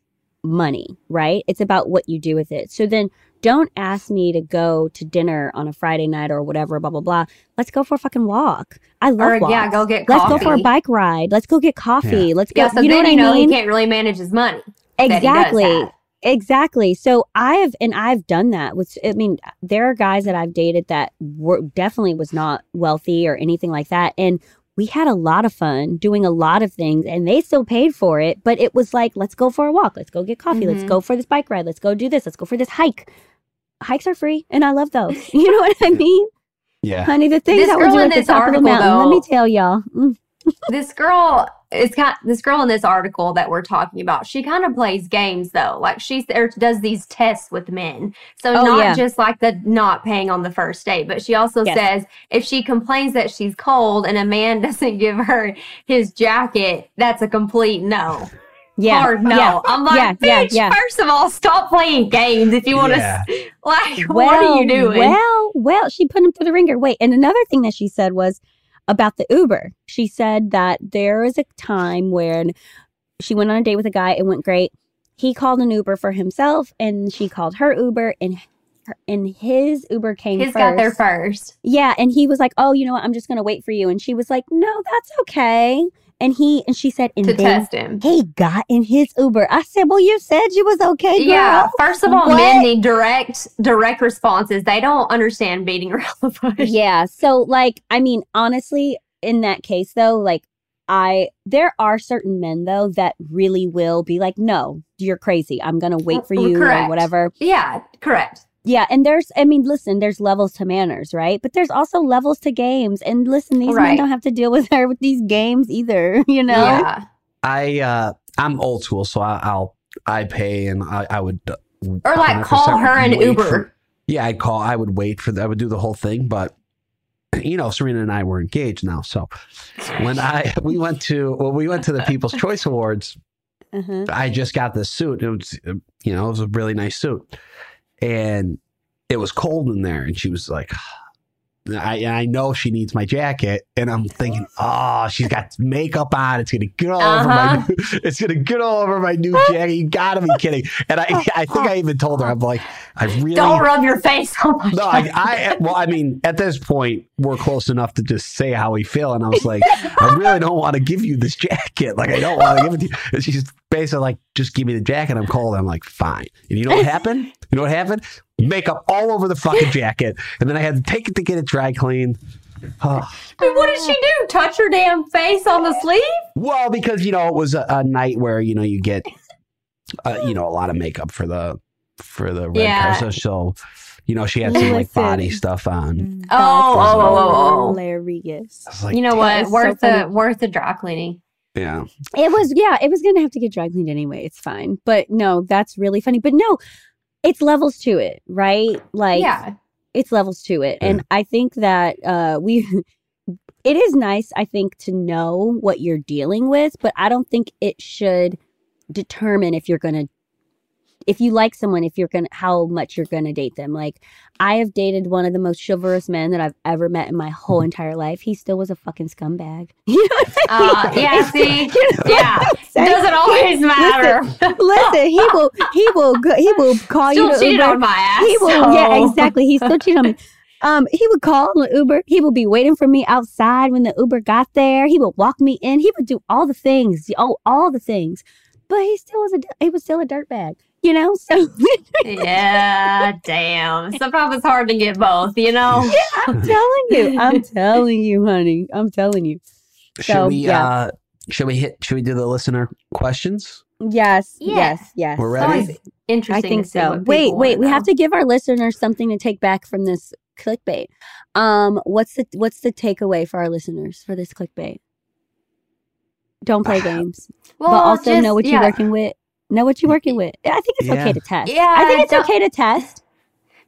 C: money, right? It's about what you do with it. So then don't ask me to go to dinner on a Friday night or whatever, blah blah blah. Let's go for a fucking walk. I love
B: or
C: walks.
B: yeah, go get
C: Let's go for a bike ride. Let's go get coffee. Let's go.
B: Yeah, so
C: you know
B: then
C: what
B: you
C: I
B: know
C: mean?
B: he can't really manage his money. that he does
C: exactly. Exactly. So I've and I've done that with I mean there are guys that I've dated that were definitely was not wealthy or anything like that and we had a lot of fun doing a lot of things and they still paid for it but it was like let's go for a walk let's go get coffee let's
B: Mhm.
C: go for this bike ride let's go do this let's go for this hike hikes are free and I love those you know what I mean
A: yeah.
C: honey the things
B: This
C: that we
B: girl
C: do at the top of the mountain let me tell y'all Mm.
B: this girl is kind this girl in this article that we're talking about she kind of plays games though like she's there does these tests with men so
C: Oh,
B: not
C: yeah.
B: just like the not paying on the first date but she also
C: Yes.
B: says if she complains that she's cold and a man doesn't give her his jacket that's a complete no
C: yeah
B: hard no
C: yeah
B: i'm like
C: Yeah, yeah,
B: bitch
C: yeah.
B: first of all stop playing games if you want to
A: Yeah.
B: like what are you doing
C: Well, well, she put him through the ringer. Wait, and another thing that she said was, about the Uber. She said that there was a time when she went on a date with a guy. It went great. He called an Uber for himself, and she called her Uber, and her, and his Uber came
B: His
C: first.
B: got there first.
C: Yeah, and he was like, "Oh, you know what? I'm just gonna wait for you." And she was like, "No, that's okay." And he and she said, "And
B: to test him.
C: he got in his Uber." I said, "Well, you said you was okay, girl."
B: Yeah. First of all,
C: What?
B: men need direct direct responses. They don't understand beating around the bush.
C: Yeah. So, like, I mean, honestly, in that case, though, like, I there are certain men though that really will be like, "No, you're crazy. I'm gonna wait mm, for you or whatever."
B: Yeah, correct.
C: Yeah, and there's, I mean, listen, there's levels to manners, right? But there's also levels to games, and listen, these men don't have to deal with her with these games either, you know?
B: Yeah.
A: I uh I'm old school, so I, I'll I pay and I, I would uh,
B: Or like call her an Uber.
A: for- yeah, I'd call. I would wait for. I would do the whole thing, but you know, Serena and I were engaged now. So when I we went to well, we went to the People's Choice Awards.
C: Uh-huh.
A: I just got this suit. It was, uh, you know, it was a really nice suit, and it was cold in there. And she was like, I, I know she needs my jacket, and I'm thinking, oh, she's got makeup on. It's gonna get all over my,
B: Uh-huh.
A: it's gonna get all over my new jacket. You gotta be kidding! And I, I think I even told her, I'm like, I really
B: Don't rub your face on my
A: no, I, I, well, I mean, at this point, we're close enough to just say how we feel. And I was like, I really don't want to give you this jacket. Like, I don't want to give it to you. And she's basically like, just give me the jacket. I'm cold. I'm like, fine. And you know what happened? You know what happened? Makeup all over the fucking jacket. And then I had to take it to get it dry cleaned. Oh.
B: Dude, what did she do? Touch her damn face on the sleeve?
A: Well, because, you know, it was a, a night where, you know, you get, uh, you know, a lot of makeup for the, for the red
B: Yeah.
A: carpet. So, you know, she had some like body stuff on.
B: Oh, oh, oh, oh, oh.
C: hilarious.
A: Like,
B: You know
C: what?
B: what?
C: is so
B: Worth the
C: funny.
B: worth the dry cleaning.
A: yeah.
C: It was, yeah, it was gonna have to get dry cleaned anyway. It's fine, but no, that's really funny. But no, it's levels to it, right? Like,
B: yeah.
C: it's levels to it, and I think that uh, we. It is nice, I think, to know what you're dealing with, but I don't think it should determine if you're gonna if you like someone, if you're gonna how much you're gonna date them. Like I have dated one of the most chivalrous men that I've ever met in my whole entire life. He still was a fucking scumbag. You know what I
B: Uh, yeah, see?
C: You know
B: Yeah.
C: I'm?
B: Doesn't always matter.
C: Listen, he will he will go, he will call
B: Still
C: you to
B: cheated
C: Uber.
B: on my ass.
C: He will, yeah, exactly. He still cheated on me. Um, he would call an Uber. He would be waiting for me outside when the Uber got there. He would walk me in. He would do all the things, all all the things. But he still was a he was still a dirtbag, you know. So
B: Yeah, damn. Sometimes it's hard to get both, you know?
C: Yeah, I'm telling you, I'm telling you, honey, I'm telling you.
A: Should
C: So,
A: we
C: yeah.
A: uh should we hit should we do the listener questions?
C: Yes,
B: Yeah.
C: yes, yes.
A: We're ready?
B: interesting.
C: I think so. Wait, wait.
B: wanna
C: We have to give our listeners something to take back from this clickbait. Um, what's the what's the takeaway for our listeners for this clickbait? Don't play games,
B: Well,
C: but also
B: just-
C: know what you're working with. Know what you're working with. I think it's
A: Yeah.
C: okay to test.
B: Yeah,
C: I think it's okay to test.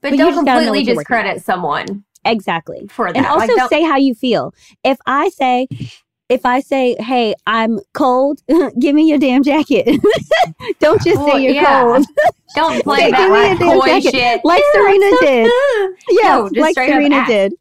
B: But,
C: but
B: don't
C: just gotta know
B: completely
C: what you're working
B: discredit someone
C: Exactly.
B: for that.
C: And also
B: Like,
C: say how you feel. If I say, if I say, "Hey, I'm cold," give me your damn jacket. Don't just
B: Well,
C: say you're
B: yeah.
C: cold,
B: don't play
C: Give
B: that
C: me
B: like
C: a damn
B: coy
C: jacket.
B: shit.
C: like
B: Yeah,
C: Serena
B: it's
C: did.
B: okay.
C: Yeah,
B: No, just
C: like Serena did.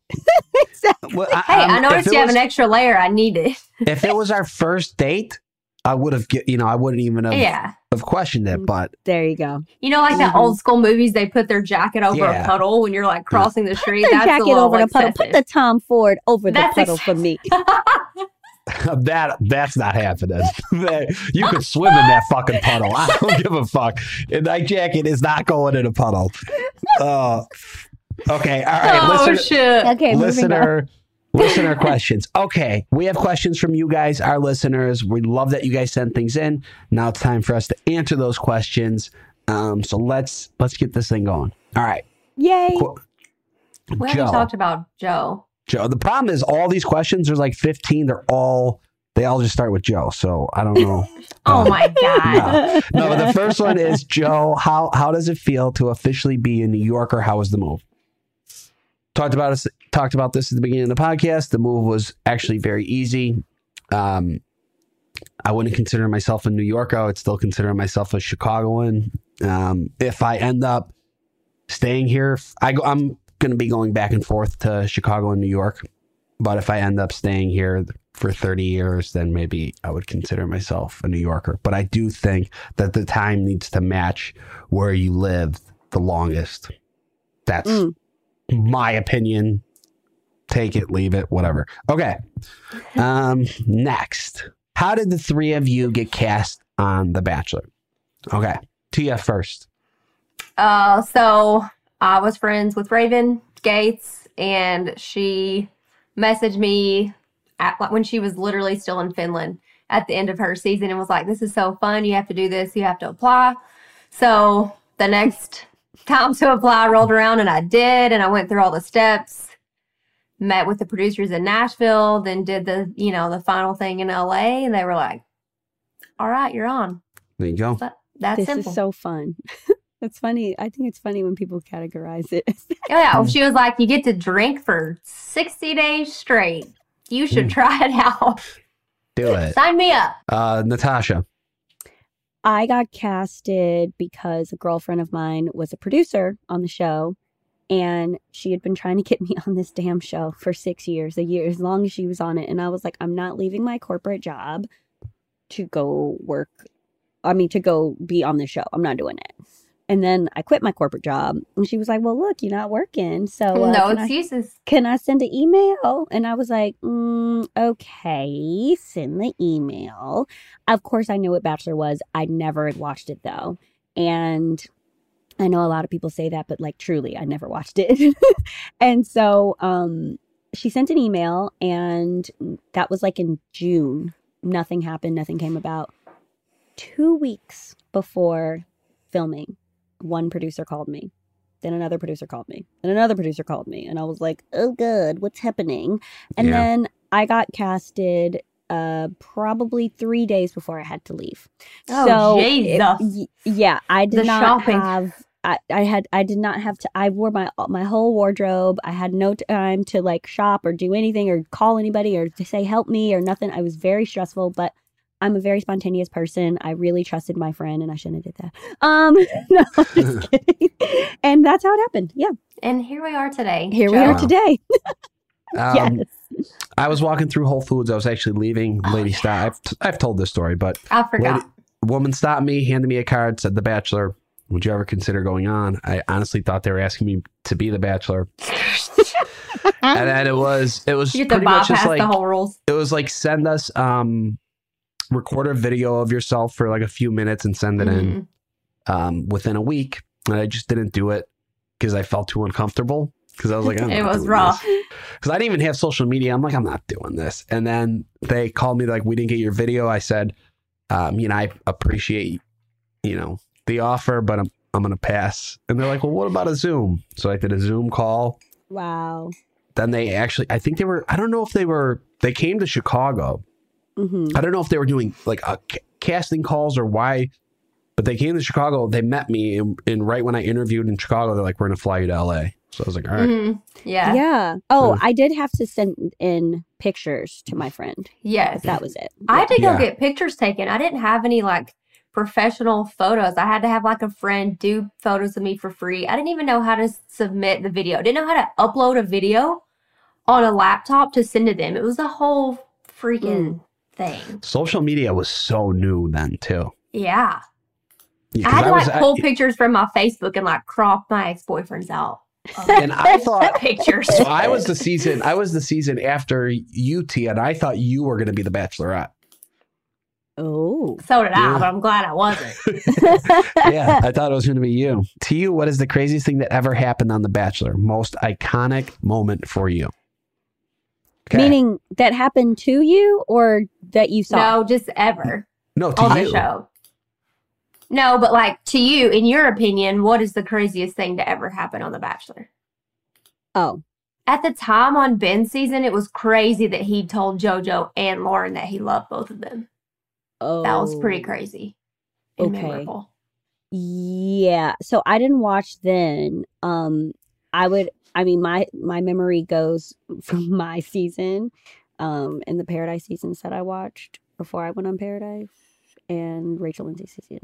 C: exactly.
A: Well, I,
B: Hey,
A: um,
B: I
A: if
B: noticed
A: it
B: you have an extra layer. I need it.
A: if it was our first date, I would have you know, I wouldn't even have,
B: Yeah.
A: have questioned it, but
C: There you go.
B: You know, like that
C: Mhm.
B: old school movies, they put their jacket over
A: Yeah.
B: a puddle when you're like crossing the street.
C: Put the
B: That's a
C: jacket
B: little
C: over the puddle. Put the. Tom Ford over the
B: That's
C: puddle for me.
A: that that's not happening. you could swim in that fucking puddle. I don't give a fuck. And that jacket is not going in a puddle. Uh, okay, all right.
B: oh
A: listen,
B: shit!
C: Okay, moving on.
A: listener listener questions. Okay we have questions from you guys our listeners. We love that you guys send things in. Now it's time for us to answer those questions. Um so let's let's get this thing going. All right.
C: Yay.
A: Qu-
B: We haven't talked about Joe.
A: joe the problem is all these questions there's like 15 they're all they all just start with joe so i don't know.
B: Oh
A: Uh,
B: my god!
A: no but the first one is joe how how does it feel to officially be a new yorker how was the move? Talked about us talked about this at the beginning of the podcast. The move was actually very easy. Um, I wouldn't consider myself a New Yorker. I would still consider myself a Chicagoan. Um, if I end up staying here, I go, I'm going to be going back and forth to Chicago and New York. but if I end up staying here for 30 years, then maybe I would consider myself a New Yorker. But I do think that the time needs to match where you lived the longest. That's
C: Mm.
A: my opinion. Take it, leave it, whatever. Okay. Um, next. How did the three of you get cast on The Bachelor? Okay. Tia first.
B: Uh, so I was friends with Raven Gates, and she messaged me at when she was literally still in Finland at the end of her season, and was like, "This is so fun. You have to do this. You have to apply." So the next time to apply rolled around, and I did, and I went through all the steps. Met with the producers in Nashville, then did the you know the final thing in LA, and they were like, "All right, you're on."
A: There you go.
B: But that's
C: this
B: simple.
C: is so fun. it's funny. I think it's funny when people categorize it.
B: Oh, yeah, she was like, "You get to drink for sixty days straight. You should
A: Mm.
B: try it out.
A: Do it.
B: Sign me up."
A: Uh, Natasha.
C: I got casted because a girlfriend of mine was a producer on the show and she had been trying to get me on this damn show for 6 years, a year as long as she was on it and I was like I'm not leaving my corporate job to go work I mean to go be on the show. I'm not doing it. And then I quit my corporate job and she was like, "Well, look, you're not working." So uh,
B: no
C: can I-
B: excuses.
C: can I send an email? And I was like, mm, okay, send the email. Of course, I knew what Bachelor was. I never had watched it though. And I know a lot of people say that, but like truly, I never watched it. and so um, she sent an email, and that was like in June. Nothing happened, nothing came about. Two weeks before filming, one producer called me. Then another producer called me. Then another producer called me. And I was like, oh, good. What's happening? And
A: Yeah.
C: then I got casted uh probably three days before I had to leave.
B: Oh,
C: so
B: Jesus.
C: it- yeah, I did
B: The
C: not
B: shopping.
C: have I, I had I did not have to I wore my my whole wardrobe. I had no time to like shop or do anything or call anybody or to say help me or nothing. I was very stressful, but I'm a very spontaneous person. I really trusted my friend and I shouldn't have did that. Um no, I'm just kidding. And that's how it happened. Yeah.
B: And here we are today.
C: Here we are
A: Wow.
C: today.
A: Um,
C: yes.
A: I was walking through Whole Foods. I was actually leaving.
B: Oh,
A: Lady
B: yeah.
A: stop. I've, I've told this story, but
B: I forgot.
A: Lady- woman stopped me, handed me a card, said, The Bachelor. Would you ever consider going on? I honestly thought they were asking me to be the Bachelor. And then it was, it was
B: you
A: pretty much just like,
B: the whole rules.
A: it was like, send us, um, record a video of yourself for like a few minutes and send it in
B: Mhm.
A: um, within a week. And I just didn't do it because I felt too uncomfortable. Because I was like,
B: It was rough.
A: because I didn't even have social media. I'm like, I'm not doing this. And then they called me like, we didn't get your video. I said, um, you know, I appreciate, you know, the offer, but I'm I'm gonna pass. And they're like, well, what about a Zoom? So I did a Zoom call.
C: Wow.
A: Then they actually, I think they were, I don't know if they were, they came to Chicago.
C: hmm
A: I don't know if they were doing like a casting calls or why, but they came to Chicago. They met me, and, and right when I interviewed in Chicago, they're like, we're gonna fly you to LA. So I was like, all right.
B: Mhm. Yeah.
C: Yeah. Oh,
A: Mm.
C: I did have to send in pictures to my friend.
B: Yes.
C: That was it.
B: I had to go
A: Yeah.
B: get pictures taken. I didn't have any like professional photos. I had to have like a friend do photos of me for free. I didn't even know how to submit the video. Didn't know how to upload a video on a laptop to send to them. It was a whole freaking thing.
A: Social media was so new then too.
B: Yeah.
A: Yeah,
B: I
A: 'cause
B: had to
A: was-
B: like pull pictures from my Facebook and like crop my ex boyfriends out. Of
A: and I thought
B: pictures.
A: so. I was the season. I was the season after UT, and I thought you were going to be the Bachelorette.
C: Oh.
B: So did
A: Yeah.
B: I, but I'm glad I wasn't.
A: Yeah, I thought it was going to be you. To you, what is the craziest thing that ever happened on The Bachelor? Most iconic moment for you? Okay.
C: Meaning that happened to you or that you saw?
B: No, just ever.
A: no, to
B: on
A: you.
B: the show. No, but like to you, in your opinion, what is the craziest thing to ever happen on The Bachelor?
C: Oh.
B: At the time on Ben's season, it was crazy that he told JoJo and Lauren that he loved both of them.
C: Oh.
B: That was pretty crazy. And
C: Okay.
B: memorable.
C: Yeah. So I didn't watch then. Um I would I mean my my memory goes from my season um and the Paradise seasons that I watched before I went on Paradise and Rachel Lindsay season.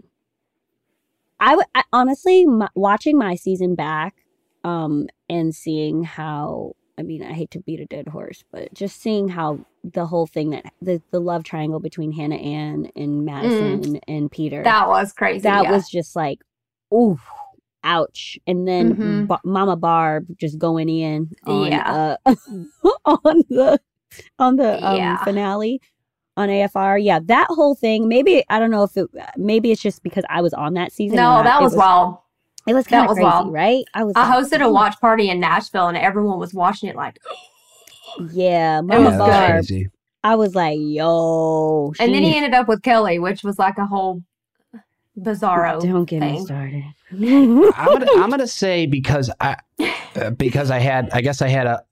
C: I would honestly my, watching my season back um and seeing how I mean, I hate to beat a dead horse, but just seeing how the whole thing that the, the love triangle between Hannah Ann and Madison and Peter
B: Mm. That was crazy.
C: that
B: yeah.
C: was just like, ooh, ouch. And then
B: Mhm.
C: Ba- Mama Barb just going in on
B: Yeah.
C: uh, on the on the um,
B: Yeah.
C: finale on AFR. Yeah, that whole thing. Maybe I don't know if it. Maybe it's just because I was on that season.
B: no, that
C: it
B: was, wild.
C: It was kind of crazy,
B: wild.
C: right? I was.
B: I
C: like,
B: hosted a watch party in Nashville, and everyone was watching it like.
C: Yeah,
B: was
C: Mama
A: yeah,
C: Barb.
A: crazy.
C: I was like, yo.
B: And then he ended up with Kelly, which was like a whole bizarro.
C: Don't get me started.
A: I'm gonna I'm gonna say because I uh, because I had I guess I had a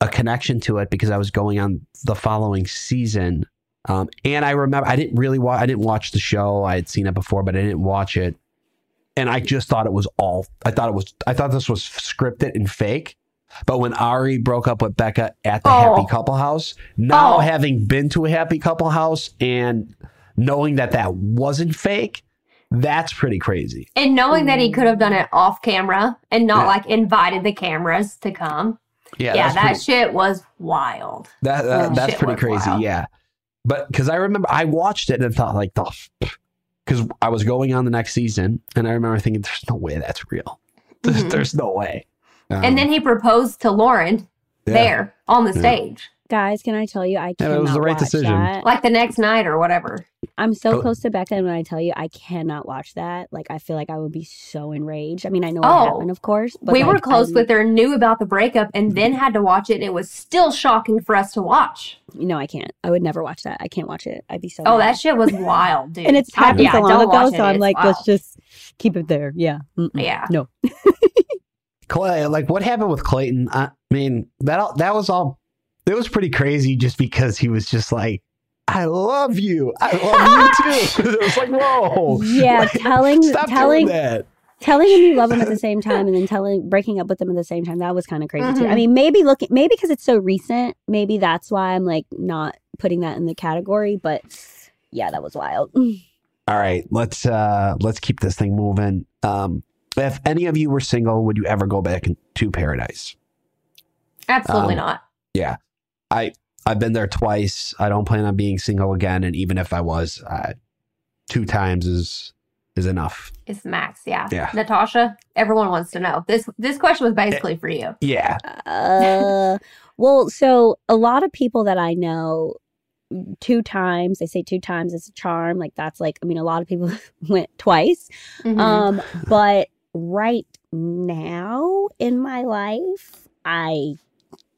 A: a connection to it because I was going on the following season. Um, and I remember I didn't really watch I didn't watch the show. I had seen it before, but I didn't watch it. And I just thought it was all I thought it was I thought this was scripted and fake. But when Ari broke up with Becca at the
B: Oh.
A: Happy Couple House, now
B: Oh.
A: having been to a Happy Couple House and knowing that that wasn't fake, that's pretty crazy.
B: And knowing that he could have done it off camera and not
A: Yeah.
B: like invited the cameras to come.
A: Yeah,
B: Yeah, that
A: pretty-
B: shit was wild.
A: That, that
C: Oh,
A: that's pretty crazy,
B: wild.
A: yeah. But because I remember I watched it and thought like the, because I was going on the next season and I remember thinking, "There's no way that's real. There's,
B: Mhm.
A: there's no way." Um,
B: and then he proposed to Lauren
A: yeah.
B: there on the
A: Yeah.
B: stage,
C: Guys, can I tell you, I
A: Yeah,
C: cannot
A: it was the right
C: watch
A: decision.
C: that.
B: like the next night or whatever.
C: I'm so
A: Oh.
C: close to Becca, and when I tell you, I cannot watch that. Like, I feel like I would be so enraged. I mean, I know
B: Oh.
C: what happened, of course, but
B: we were close
C: I'm-
B: with her, knew about the breakup, and then had to watch it, and it was still shocking for us to watch.
C: No, I can't. I would never watch that. I can't watch it. I'd be so.
B: Oh,
C: mad.
B: that shit was wild, dude.
C: and it's
B: I-
C: happened
B: yeah,
C: so long ago,
B: watch
C: so
B: it.
C: I'm
B: It's
C: like, let's just keep it there. Yeah. Mm-mm.
B: Yeah.
C: No.
A: Clay, like what happened with Clayton? I mean, that all- that was all. It was pretty crazy, just because he was just like, "I love you, I love you too." it was like, whoa,
C: Yeah,
A: Like,
C: telling
A: stop
C: telling
A: that.
C: telling him you love him at the same time, and then telling breaking up with him at the same time. That was kind of crazy too. I
B: Mhm.
C: mean, maybe looking maybe because it's so recent, maybe that's why I'm like not putting that in the category. But yeah, that was wild.
A: All right, let's uh let's keep this thing moving. Um, if any of you were single, would you ever go back to paradise?
B: Absolutely
A: Um,
B: not.
A: I I've been there twice. I don't plan on being single again, and even if I was, uh, two times is is enough.
B: It's Max, yeah.
A: Yeah.
B: Natasha, everyone wants to know. This this question was basically for you.
A: Yeah,
C: Uh, well, so a lot of people that I know, two times they say two times is a charm. Like that's like I mean, a lot of people went twice.
B: Mhm.
C: Um, but right now in my life, I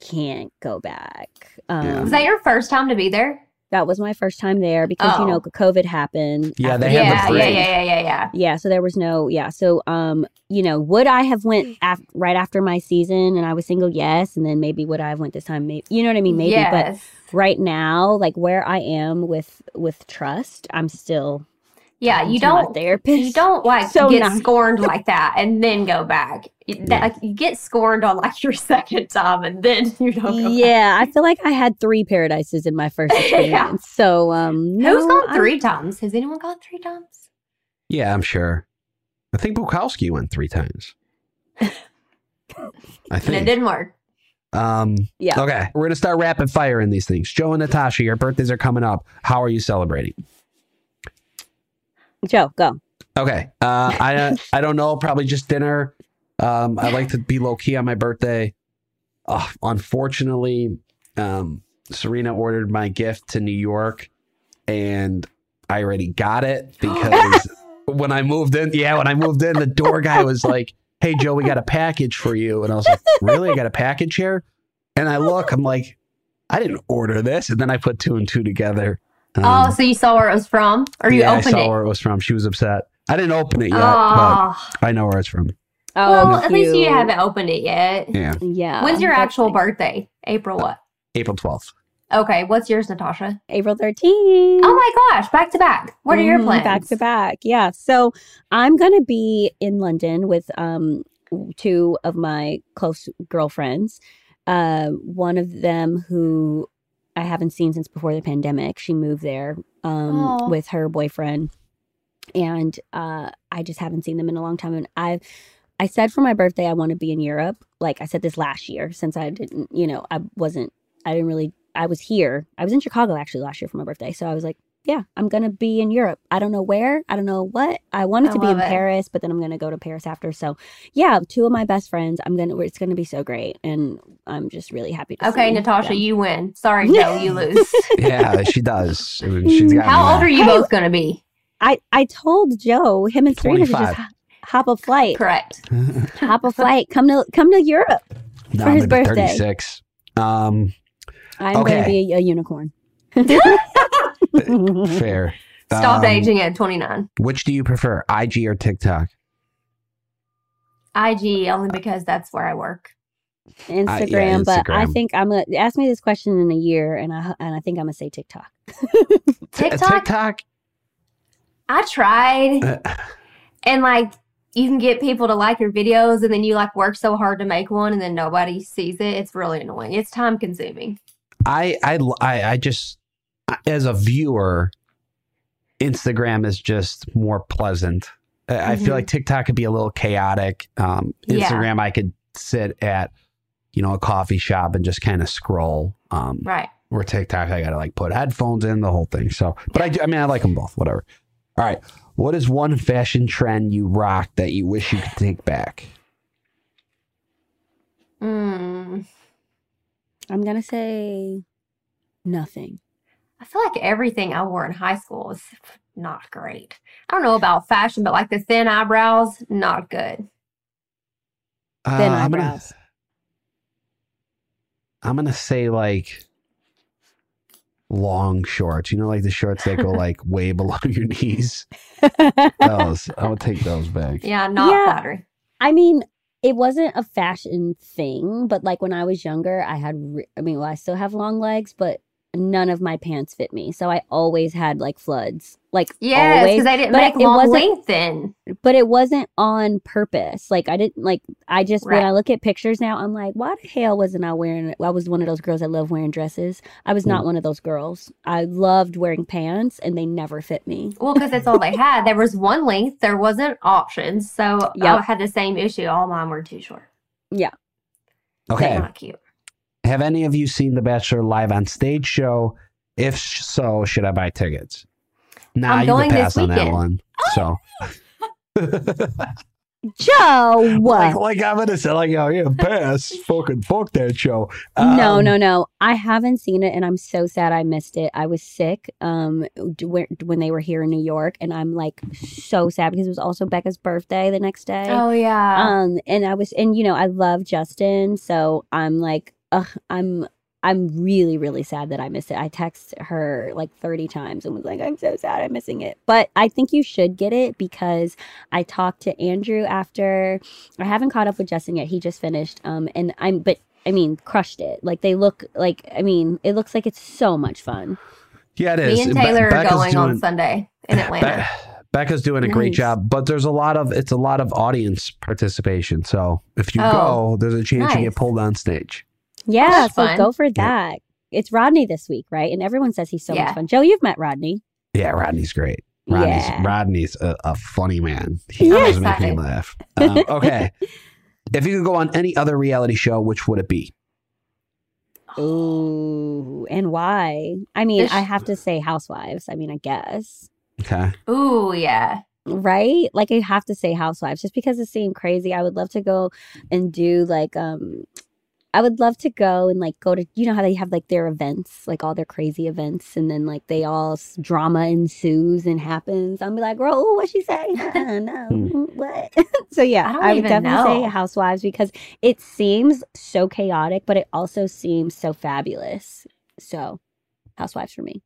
C: can't go back. Um,
A: Yeah.
B: was that your first time to be there?
C: that was my first time there because you
B: Oh.
C: know COVID happened.
A: Yeah,
C: after
A: they had the
B: yeah, yeah,
A: break.
B: yeah, yeah, yeah, yeah.
C: yeah so there was no yeah so um you know would i have went af- right after my season and i was single yes and then maybe would i have went this time maybe you know what i mean maybe but right now like where i am with with trust i'm still
B: yeah, you don't
C: therapist
B: you don't like
C: So
B: get
C: nice.
B: scorned like that and then go back. You- that-
A: Yeah.
B: like, you get scorned on like your second time and then you don't go back.
C: yeah i feel like i had three paradises in my first
B: Yeah.
C: experience so um no,
B: Who's gone
C: I'm-
B: three times? Has anyone gone three times?
A: yeah, I'm sure. I think Bukowski went three times. I think
B: And it didn't work.
A: Um,
C: yeah
A: okay, we're gonna start rapid fire in these things. Joe and Natasha, your birthdays are coming up. How are you celebrating?
C: Joe go
A: Okay. Uh, I I don't know. Probably just dinner. Um, I like to be low key on my birthday. Uh, unfortunately, um, Serena ordered my gift to New York, and I already got it because when I moved in, yeah, when I moved in, the door guy was like, "Hey, Joe, we got a package for you," and I was like, "Really? I got a package here?" And I look, I'm like, "I didn't order this," and then I put two and two together. Um,
B: oh, so you saw where it was from? Or you
A: yeah, I
B: opened
A: saw
B: it?
A: where it was from. She was upset. I didn't open it yet, but
B: Oh,
A: I know where it's from.
C: oh
B: well, at least you haven't opened it yet.
A: Yeah,
C: yeah
B: When's your actual
C: nice.
B: birthday? April what?
A: April twelfth.
B: Okay, what's yours, Natasha?
C: april 13th
B: Oh my gosh, back to back. What are your
C: Mhm,
B: plans?
C: Back to back. Yeah. So I'm going to be in London with um two of my close girlfriends. Uh, one of them who I haven't seen since before the pandemic. She moved there um, with her boyfriend, and uh, I just haven't seen them in a long time. And I, I said for my birthday I want to be in Europe. Like I said this last year since I didn't, you know, I wasn't I didn't really I was here. I was in Chicago actually last year for my birthday. So I was like, yeah, I'm going to be in Europe. I don't know where, I don't know what. I wanted
B: I
C: to be in
B: it.
C: Paris, but then I'm going to go to Paris after. So, yeah, two of my best friends. I'm going to it's going to be so great and I'm just really happy to
B: Okay,
C: see
B: Natasha,
C: them.
B: you win. Sorry, Joe, you lose.
A: Yeah, she does. She's got
B: How old are
A: there.
B: you both going to be?
C: I I told Joe, him and Serena should
A: 25.
C: just hop a flight.
B: Correct.
C: Hop a flight. Come to come to Europe.
A: No,
C: for his birthday.
A: 36. Um,
C: I'm going to be a, a unicorn.
A: fair.
B: Stop
A: Um,
B: aging at 29.
A: Which do you prefer, IG or TikTok?
B: IG only because that's where I work.
C: Instagram, but I think I'm gonna ask me this question in a year, and I and I think I'm gonna say TikTok.
B: TikTok,
A: TikTok?
B: I tried,
A: Uh,
B: and like you can get people to like your videos, and then you like work so hard to make one, and then nobody sees it. It's really annoying. It's time consuming.
A: I, I, I, I just, as a viewer, Instagram is just more pleasant. I I feel
B: Mhm.
A: like TikTok could be a little chaotic. Um,
B: Yeah.
A: Instagram, I could sit at, you know, a coffee shop and just kind of scroll. Um,
B: Right.
A: Where TikTok, I gotta like put headphones in the whole thing. So, but I, do, I mean, I like them both. Whatever. All right. What is one fashion trend you rock that you wish you could take back?
B: Mm,
C: I'm gonna say nothing.
B: I feel like everything I wore in high school was not great. I don't know about fashion, but like the thin eyebrows, not good.
C: Thin
A: Uh, I'm gonna-
C: eyebrows.
A: I'm gonna say like long shorts. You know, like the shorts that go like way below your knees. Those. I would take those back.
B: Yeah, not
C: Yeah.
B: flattering.
C: I mean, it wasn't a fashion thing, but like when I was younger, I had. Re- I mean, well, I still have long legs, but none of my pants fit me, so I always had like floods. Like
B: Yes,
C: always.
B: because I didn't
C: but
B: make
C: it
B: long
C: wasn't-
B: lengthen.
C: but it wasn't on purpose. Like I didn't like I just when I look at pictures now, I'm like, why the hell wasn't I wearing I was one of those girls that love wearing dresses. I was not mm. one of those girls. I loved wearing pants and they never fit me.
B: Well, because that's all they had. There was one length. There wasn't options. So oh, I
C: Yep.
B: had the same issue. All mine were too short. Yeah.
A: Okay.
B: Not cute.
A: Have any of you seen The Bachelor live on stage show? If so, should I buy tickets? Nah,
B: I'm
A: you
B: going
A: can
B: this
A: pass on that one. So,
C: Joe, what?
A: like I'm gonna say, like, oh yeah, pass. Fucking fuck that show.
C: no,
A: Um,
C: no, no. I haven't seen it and I'm so sad I missed it. I was sick um when when they were here in New York and I'm like so sad because it was also Becca's birthday the next day.
B: Oh yeah.
C: um and i was and you know i love justin so i'm like ugh, i'm i'm really really sad that i missed it. I texted her like 30 times and was like i'm so sad i'm missing it. But i think you should get it because i talked to andrew after. I haven't caught up with justin yet. He just finished um and i'm but i mean crushed it. Like they look like i mean it looks like it's so much fun.
A: Yeah, it is.
B: Me and
A: Be-
B: Taylor are
A: Becca's
B: going on Sunday in Atlanta.
A: Be- Becca's doing a great job, but there's a lot of it's a lot of audience participation. So if you
B: Oh,
A: go, there's a chance you get pulled on stage.
C: Yeah
B: That's
C: so
B: fun.
C: go for that it's rodney this week right and everyone says he's so
B: Yeah.
C: much fun joe you've met rodney
A: Yeah, Rodney's great. Rodney's
C: yeah
A: Rodney's a, a funny man. He
C: Yeah.
A: does make me laugh. Um, okay, if you could go on any other reality show, which would it be?
C: Ooh, and why? I mean,
B: This-
C: I have to say Housewives. I mean, I guess.
A: Okay,
B: Ooh, yeah.
C: Right? Like I have to say Housewives just because it seemed crazy. I would love to go and do like um I would love to go and like go to you know how they have like their events, like all their crazy events and then like they all drama ensues and happens. I'm be like, "Girl, ooh, what she say?" No.
A: Hmm.
C: What? so yeah,
B: I
C: I, would
B: even
C: definitely say. Housewives because it seems so chaotic, but it also seems so fabulous. So, Housewives for me.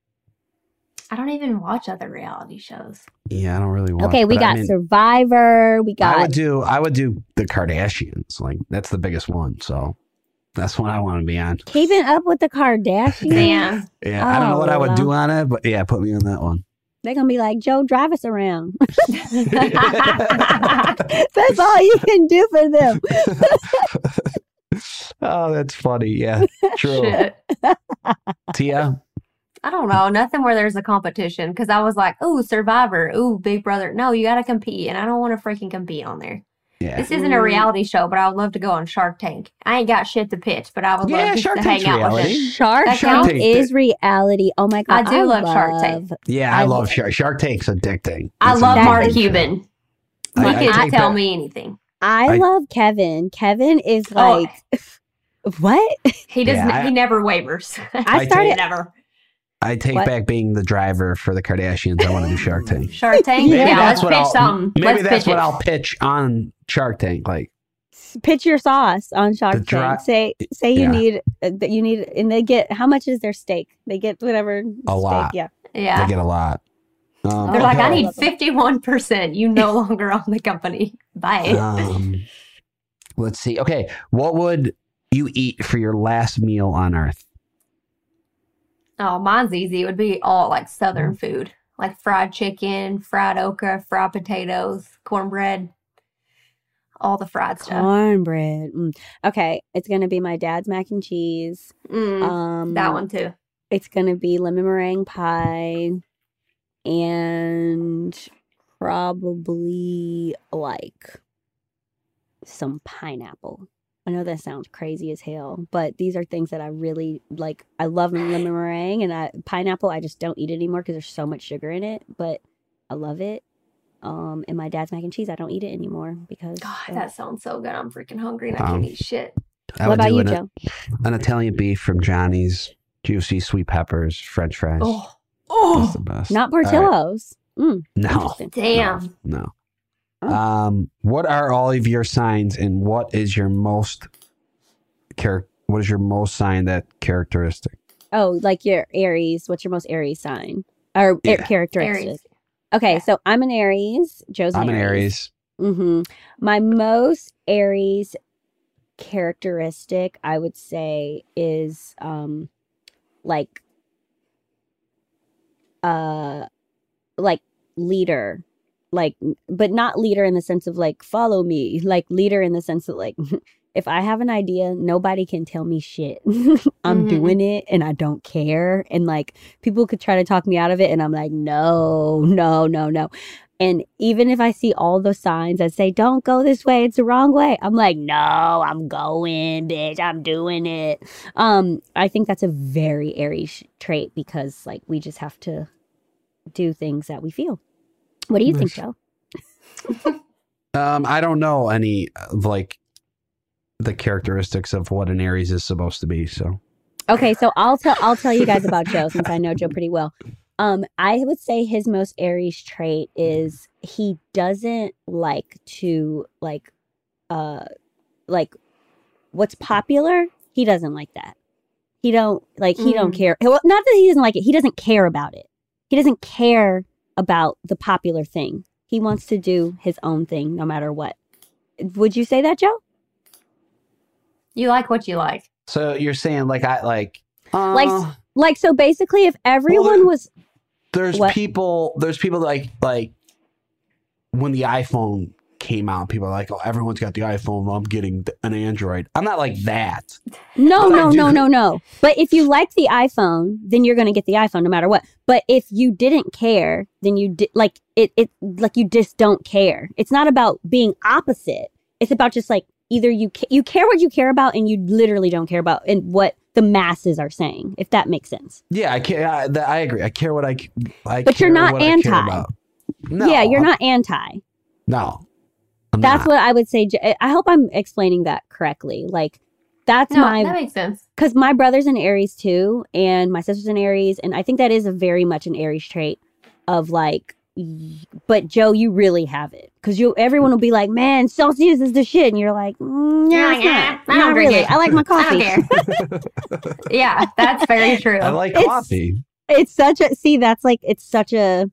B: I don't even watch other reality shows.
A: yeah, I don't really want.
C: Okay, we
A: but I
C: got
A: mean,
C: Survivor. We got.
A: I would do. I would do the Kardashians. Like that's the biggest one. So that's what I want to be on.
C: keeping up with the Kardashians.
B: Damn.
A: Yeah, I don't know what I would
C: Oh,
A: do on it, but yeah, put me on that one.
C: They're gonna be like, Joe, drive us around. That's all you can do for them.
A: oh, that's funny. Yeah, true.
B: Shit.
A: Tia,
B: I don't know. Nothing where there's a competition because I was like, ooh, Survivor, ooh, Big Brother. No, you got to compete, and I don't want to freaking compete on there.
A: Yeah.
B: This isn't a reality show, but I would love to go on Shark Tank. I ain't got shit to pitch, but I would
A: Yeah,
B: love just
A: Shark
B: to
A: Tank's
B: hang out with
A: reality.
B: it.
C: Shark
B: That
C: Tank
A: counts.
C: is reality. Oh my god,
B: I do love Shark Tank.
A: yeah, I,
C: I-
A: love Shark. Shark Tank's addicting.
B: I love Mark
A: addicting show.
B: Cuban.
A: I-
B: He
A: I
B: cannot tell
A: that-
B: me anything.
C: I,
A: I-
C: love Kevin. Kevin is
B: Oh.
C: like what?
B: He does.
A: Yeah,
B: not
A: I-
B: he never wavers.
C: I
A: I
C: started
B: never.
A: I take
C: What?
A: back being the driver for the Kardashians. I want to do Shark Tank.
B: Shark Tank.
C: Maybe
B: yeah,
A: that's
B: let's
A: what
B: pitch
A: I'll,
B: something.
A: Maybe
B: let's
A: that's
B: pitch
A: what
B: it.
A: I'll pitch on Shark Tank. Like,
C: pitch your sauce on Shark
A: The
C: Tank.
A: dry-
C: say say you
A: Yeah.
C: need uh, that you need and they get how much is their steak? They get whatever steak,
A: lot.
C: Yeah.
B: Yeah.
A: they get a lot. Um,
B: They're like, I need fifty-one percent. You no longer own the company. Bye.
A: Um, let's see. Okay, what would you eat for your last meal on Earth?
B: Oh, mine's easy. It would be all like. Southern food, like fried chicken, fried okra, fried potatoes, cornbread, all the fried stuff.
C: Cornbread. Mm. Okay, it's gonna be my dad's mac and cheese.
B: Mm,
C: Um,
B: that one too.
C: It's gonna be lemon meringue pie, and probably like some pineapple. I know that sounds crazy as hell, but these are things that I really like. I love lemon meringue and I pineapple. I just don't eat it anymore because there's so much sugar in it, but I love it. Um, and my dad's mac and cheese, I don't eat it anymore because.
B: God,
C: of-
B: that sounds so good. I'm freaking hungry and I
A: Um,
B: can't eat shit.
A: I
C: what about you,
A: an,
C: Joe?
A: an Italian beef from Johnny's, juicy sweet peppers, French fries.
B: Oh,
A: That's
B: oh,
A: the best.
C: Not
A: All right.
C: Portillo's. Mm,
A: No,
B: damn.
A: no.
C: Oh.
A: Um, what are all of your signs, and what is your most char- What is your most sign that characteristic?
C: Oh, like your Aries. What's your most Aries sign or
A: Yeah.
C: characteristic?
B: Aries.
C: Okay,
B: Yeah.
C: so I'm an Aries. Joe's an
A: I'm an
C: Aries.
A: Aries.
C: hmm My most Aries characteristic, I would say, is um, like, uh, like leader, like, but not leader in the sense of like follow me, like leader in the sense of like. If I have an idea, nobody can tell me shit. I'm
B: Mhm.
C: doing it and I don't care. And like people could try to talk me out of it and I'm like, no, no, no, no. And even if I see all the signs that say, don't go this way, it's the wrong way, I'm like, no, I'm going, bitch, I'm doing it. Um, I think that's a very Aries trait because like we just have to do things that we feel. What do you think, Joe?
A: Um, I don't know any of like the characteristics of what an Aries is supposed to be. So
C: Okay, so I'll tell I'll tell you guys about Joe since I know Joe pretty well. Um, I would say his most Aries trait is he doesn't like to like uh like what's popular, he doesn't like that. He don't like he don't
B: Mm.
C: care. Well, not that he doesn't like it, he doesn't care about it. He doesn't care about the popular thing. He wants to do his own thing no matter what. Would you say that, Joe?
B: You like what you like.
A: so you're saying like I like uh,
C: Like like so basically if everyone was
A: there's
C: what?
A: people there's people like like when the iPhone came out, people are like, oh, everyone's got the iPhone. Well, I'm getting an Android. I'm not like that.
C: No, no, no, no, no. But if you like the iPhone, then you're going to get the iPhone no matter what. But if you didn't care, then you di- like it it like you just don't care. It's not about being opposite. It's about just like either you ca- you care what you care about and you literally don't care about and what the masses are saying, if that makes sense.
A: Yeah, I care. I, I agree. I care what I.
C: But you're not
A: I
C: anti.
A: No,
C: yeah, you're
A: I'm-
C: not anti.
A: No, I'm
C: That's
A: not.
C: what I would say. I hope I'm explaining that correctly. Like that's
B: No,
C: my
B: that makes sense.
C: because my brother's an Aries too, and my sister's an Aries, and I think that is a very much an Aries trait of like. But Joe, you really have it because you. Everyone will be like, "Man, Celsius is the shit," and you're like, mm,
B: You're
C: "Yeah,
B: like,
C: it's not.
B: "Ah, I don't
C: not really.
B: it.
C: I like my coffee."
B: don't care. yeah, that's very true.
A: I like
C: It's-
A: coffee.
C: It's such a see. That's like it's such a.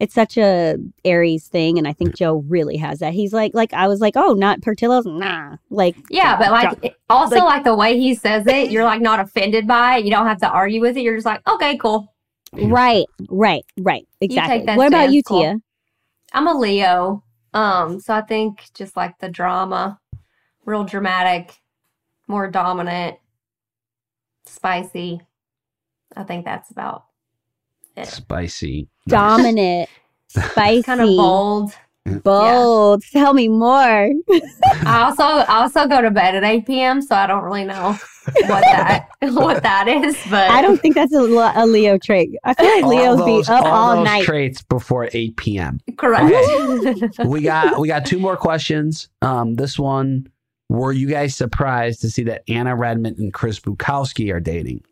C: It's such a Aries thing, and I think Joe really has that. He's like, like I was like, oh, not Portillo's, nah. Like,
B: Yeah, but like it- also
C: Like-
B: like, the way he says it, you're like not offended by it. You don't have to argue with it. You're just like, okay, cool.
C: right, right, right, exactly.
B: that
C: What about
B: stance,
C: you,
B: cool.
C: Tia?
B: I'm a Leo. Um, so I think just like the drama, real dramatic, more dominant, spicy. I think that's about it.
A: Spicy.
C: Dominant, spicy.
B: Kind of bold.
C: Bold. Tell me more.
B: I also I also go to bed at 8 p.m. So I don't really know what that what that is. But
C: I don't think that's a, a Leo trait. I feel like
A: All
C: Leos
A: those-
C: be up all,
A: those
C: night.
A: traits before 8 p.m.
B: correct.
A: we got we got two more questions. Um, this one, were you guys surprised to see that Anna Redman and Chris Bukowski are dating?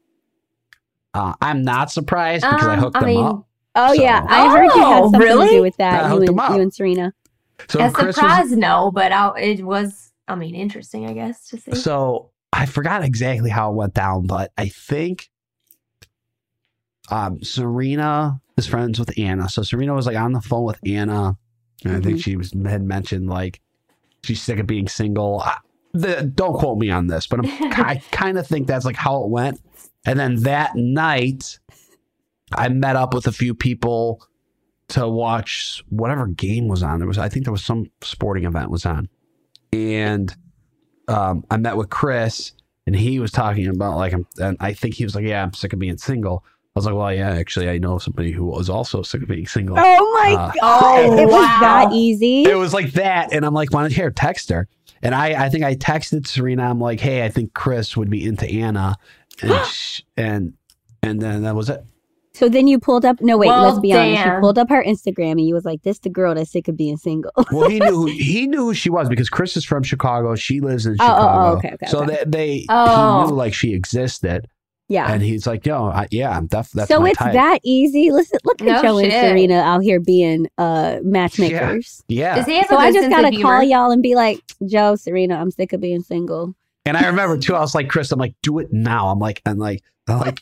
A: Uh, I'm not surprised because I
B: Um,
A: hooked
B: I
A: them
B: mean,
A: up.
C: Oh
A: So-
C: yeah, I heard you had
B: Oh,
C: something to do with that. You, and, you and Serena.
A: So
B: a
A: Chris was,
B: surprise, no, but I, it was. I mean, interesting, I guess, to see.
A: so I forgot exactly how it went down, but I think um, Serena is friends with Anna. So Serena was like on the phone with Anna, and I think she was had mentioned like she's sick of being single. I, the, don't quote me on this, but I'm, I kind of think that's like how it went. And then that night, I met up with a few people to watch whatever game was on. There was, I think, there was some sporting event was on, and um, I met with Chris, and he was talking about like, I'm, and I think he was like, "Yeah, I'm sick of being single." I was like, "Well, yeah, actually, I know somebody who was also sick of being single."
C: Oh my
A: Uh,
C: god! It was
B: wow.
C: that easy.
A: it was like that and i'm like why don't you here text her and i i think i texted serena i'm like hey i think chris would be into anna and sh- and and then that was it
C: So then you pulled up. No, wait.
B: Well,
C: let's be honest. You pulled up her Instagram and you was like, "This the girl that's sick of being single."
A: well he knew who, he knew who she was because chris is from chicago she lives in
C: Oh, oh, oh,
A: chicago
C: okay, okay,
A: so
C: okay.
A: they, they
B: Oh.
A: he knew like she existed
C: yeah.
A: and he's like yo I, yeah i'm def- that's
C: so
A: my
C: it's
A: type.
C: that easy. Listen, look at
B: No
C: Joe and. Serena out here being uh matchmakers.
A: yeah
B: Does he have
C: So I just gotta call y'all and be like, Joe, Serena, I'm sick of being single.
A: And I remember too, I was like, Chris, I'm like, do it now. I'm like, and like, I'm like,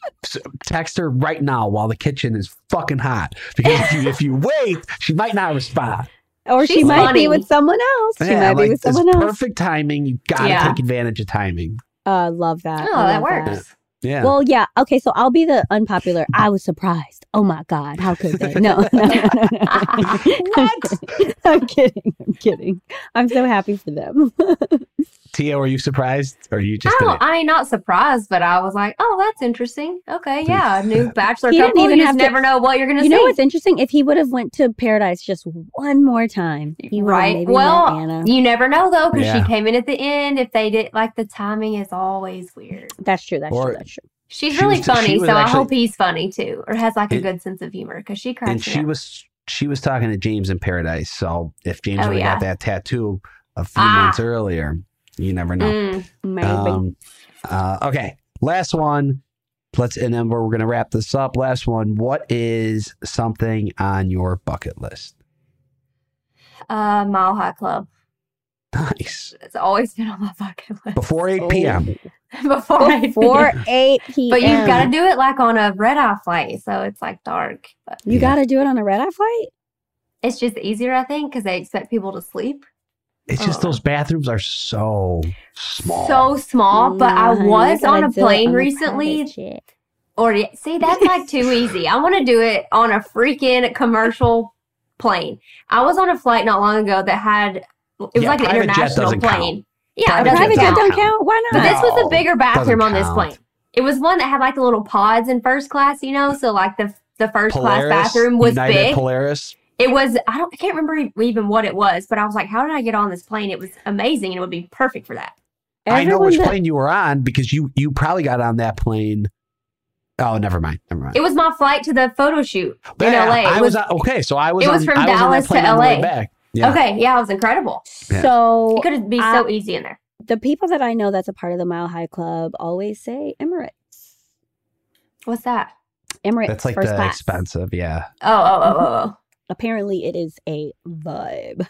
A: text her right now while the kitchen is fucking hot. Because if you, if you wait, she might not respond.
C: Or she
B: She's
C: might be with someone else. She
A: Yeah,
C: might be
A: like,
C: with someone
A: it's
C: else.
A: perfect timing. You gotta
B: Yeah.
A: take advantage of timing.
C: Uh, love that.
B: Oh,
C: I
B: that
C: love
B: works.
A: Yeah.
C: Well, yeah. Okay, so I'll be the unpopular. I was surprised. Oh my god, how could they? No, no, no, no, no.
A: What?
C: I'm kidding. I'm kidding. I'm so happy for them.
A: Tia, were you surprised, or you just
B: Oh. I ain't not surprised, but I was like, "Oh, that's interesting. Okay, yeah, new bachelor
C: He didn't
B: couple.
C: even
B: You just
C: have to-
B: never know what you're gonna
C: you know
B: see."
C: what's interesting? If he would have went to Paradise just one more time, he
B: right?
C: maybe
B: Well,
C: Anna.
B: you never know though, because
A: Yeah.
B: she came in at the end. If they did, like the timing is always weird.
C: That's true. That's
A: Or-
C: true. That's true.
B: She's
A: She
B: really
A: was-
B: funny,
A: was
B: so I hope he's funny too, or has like a
A: And-
B: good sense of humor because she cracks
A: and she
B: up.
A: was she was talking to James in Paradise. So if James
B: Oh,
A: would have
B: yeah.
A: got that tattoo a few
B: Ah.
A: months earlier, you never know.
B: Mm.
C: Maybe.
A: Um, uh, okay, last one. Let's and then we're, we're gonna wrap this up. Last one. What is something on your bucket list?
B: Uh, Mile High Club.
A: Nice.
B: It's always been on my bucket list
A: Before eight p.m.
B: before. I
C: Before 8 p.m.
B: But you've got to do it like on a red eye flight, so it's like dark. But
C: You
A: Yeah.
C: got to do it on a red eye flight?
B: it's just easier, I think, because they expect people to sleep.
A: It's just those bathrooms are so small.
B: So small, but I was
C: you
B: on a plane
C: on
B: recently. Or see, that's like too easy. I want to do it on a freaking commercial plane. I was on a flight not long ago that had it was
A: Yeah,
B: like an
A: private jet
B: international plane.
A: count.
B: Yeah,
A: Private
C: Private jet
A: doesn't
C: don't
B: count.
C: count? Why
B: But this was a bigger bathroom on this plane. It was one that had like the little pods in first class, you know. So like the the first
A: Polaris,
B: class bathroom was
A: United
B: big.
A: Polaris.
B: It was I don't I can't remember e- even what it was, but I was like, how did I get on this plane? It was amazing and it would be perfect for that.
A: I know which
C: that-
A: plane you were on because you you probably got on that plane. Oh, never mind. Never mind.
B: It was my flight to the photo shoot in
A: Yeah,
B: LA. It
A: I
B: was,
A: was, on, okay. So I was.
B: it was
A: on,
B: from
A: I was on
B: Dallas to
A: plane on the way
B: LA.
A: back. Yeah.
B: okay, yeah, it was incredible.
A: Yeah.
C: So
B: It could be
C: I-
B: so easy in there.
C: the people that I know that's a part of the Mile High Club always say Emirates.
B: What's that?
C: Emirates
A: That's like
C: first
A: the
C: class.
A: expensive. Yeah.
B: Oh, oh, oh, oh, oh. Mm-hmm.
C: Apparently, it is a vibe.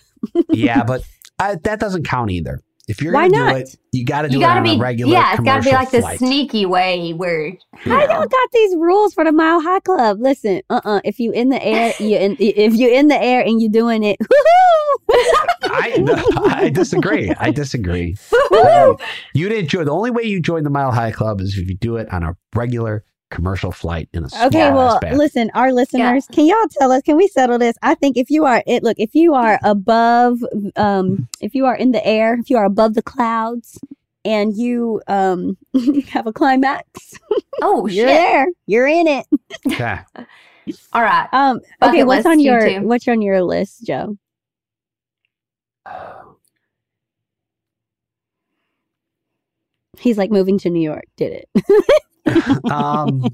A: Yeah, but I, that doesn't count either. If you're
C: Why
A: gonna
C: not?
A: do it, you got to do
B: You
A: it
B: gotta
A: on
B: be,
A: a regular.
B: yeah, it's gotta be
A: commercial
B: like the sneaky way where. you
C: How
B: know.
C: y'all got these rules for the Mile High Club? Listen, uh, uh if you in the air, you in, if you're in the air and you're doing it, woohoo!
A: I no, I disagree. I disagree. you didn't join. The only way you join the Mile High Club is if you do it on a regular commercial flight in a small
C: Okay, well, listen, our listeners, can y'all tell us? Can we settle this? I think if you are it, look, if you are above, um, if you are in the air, if you are above the clouds, and you um have a climax,
B: Oh
C: you're
B: shit!
C: there, you're in it.
A: Okay.
B: All right.
C: Um,
B: Bucket
C: okay, what's
B: list,
C: on your
B: two.
C: what's on your list, Joe? He's like moving to New York. Did it?
A: um,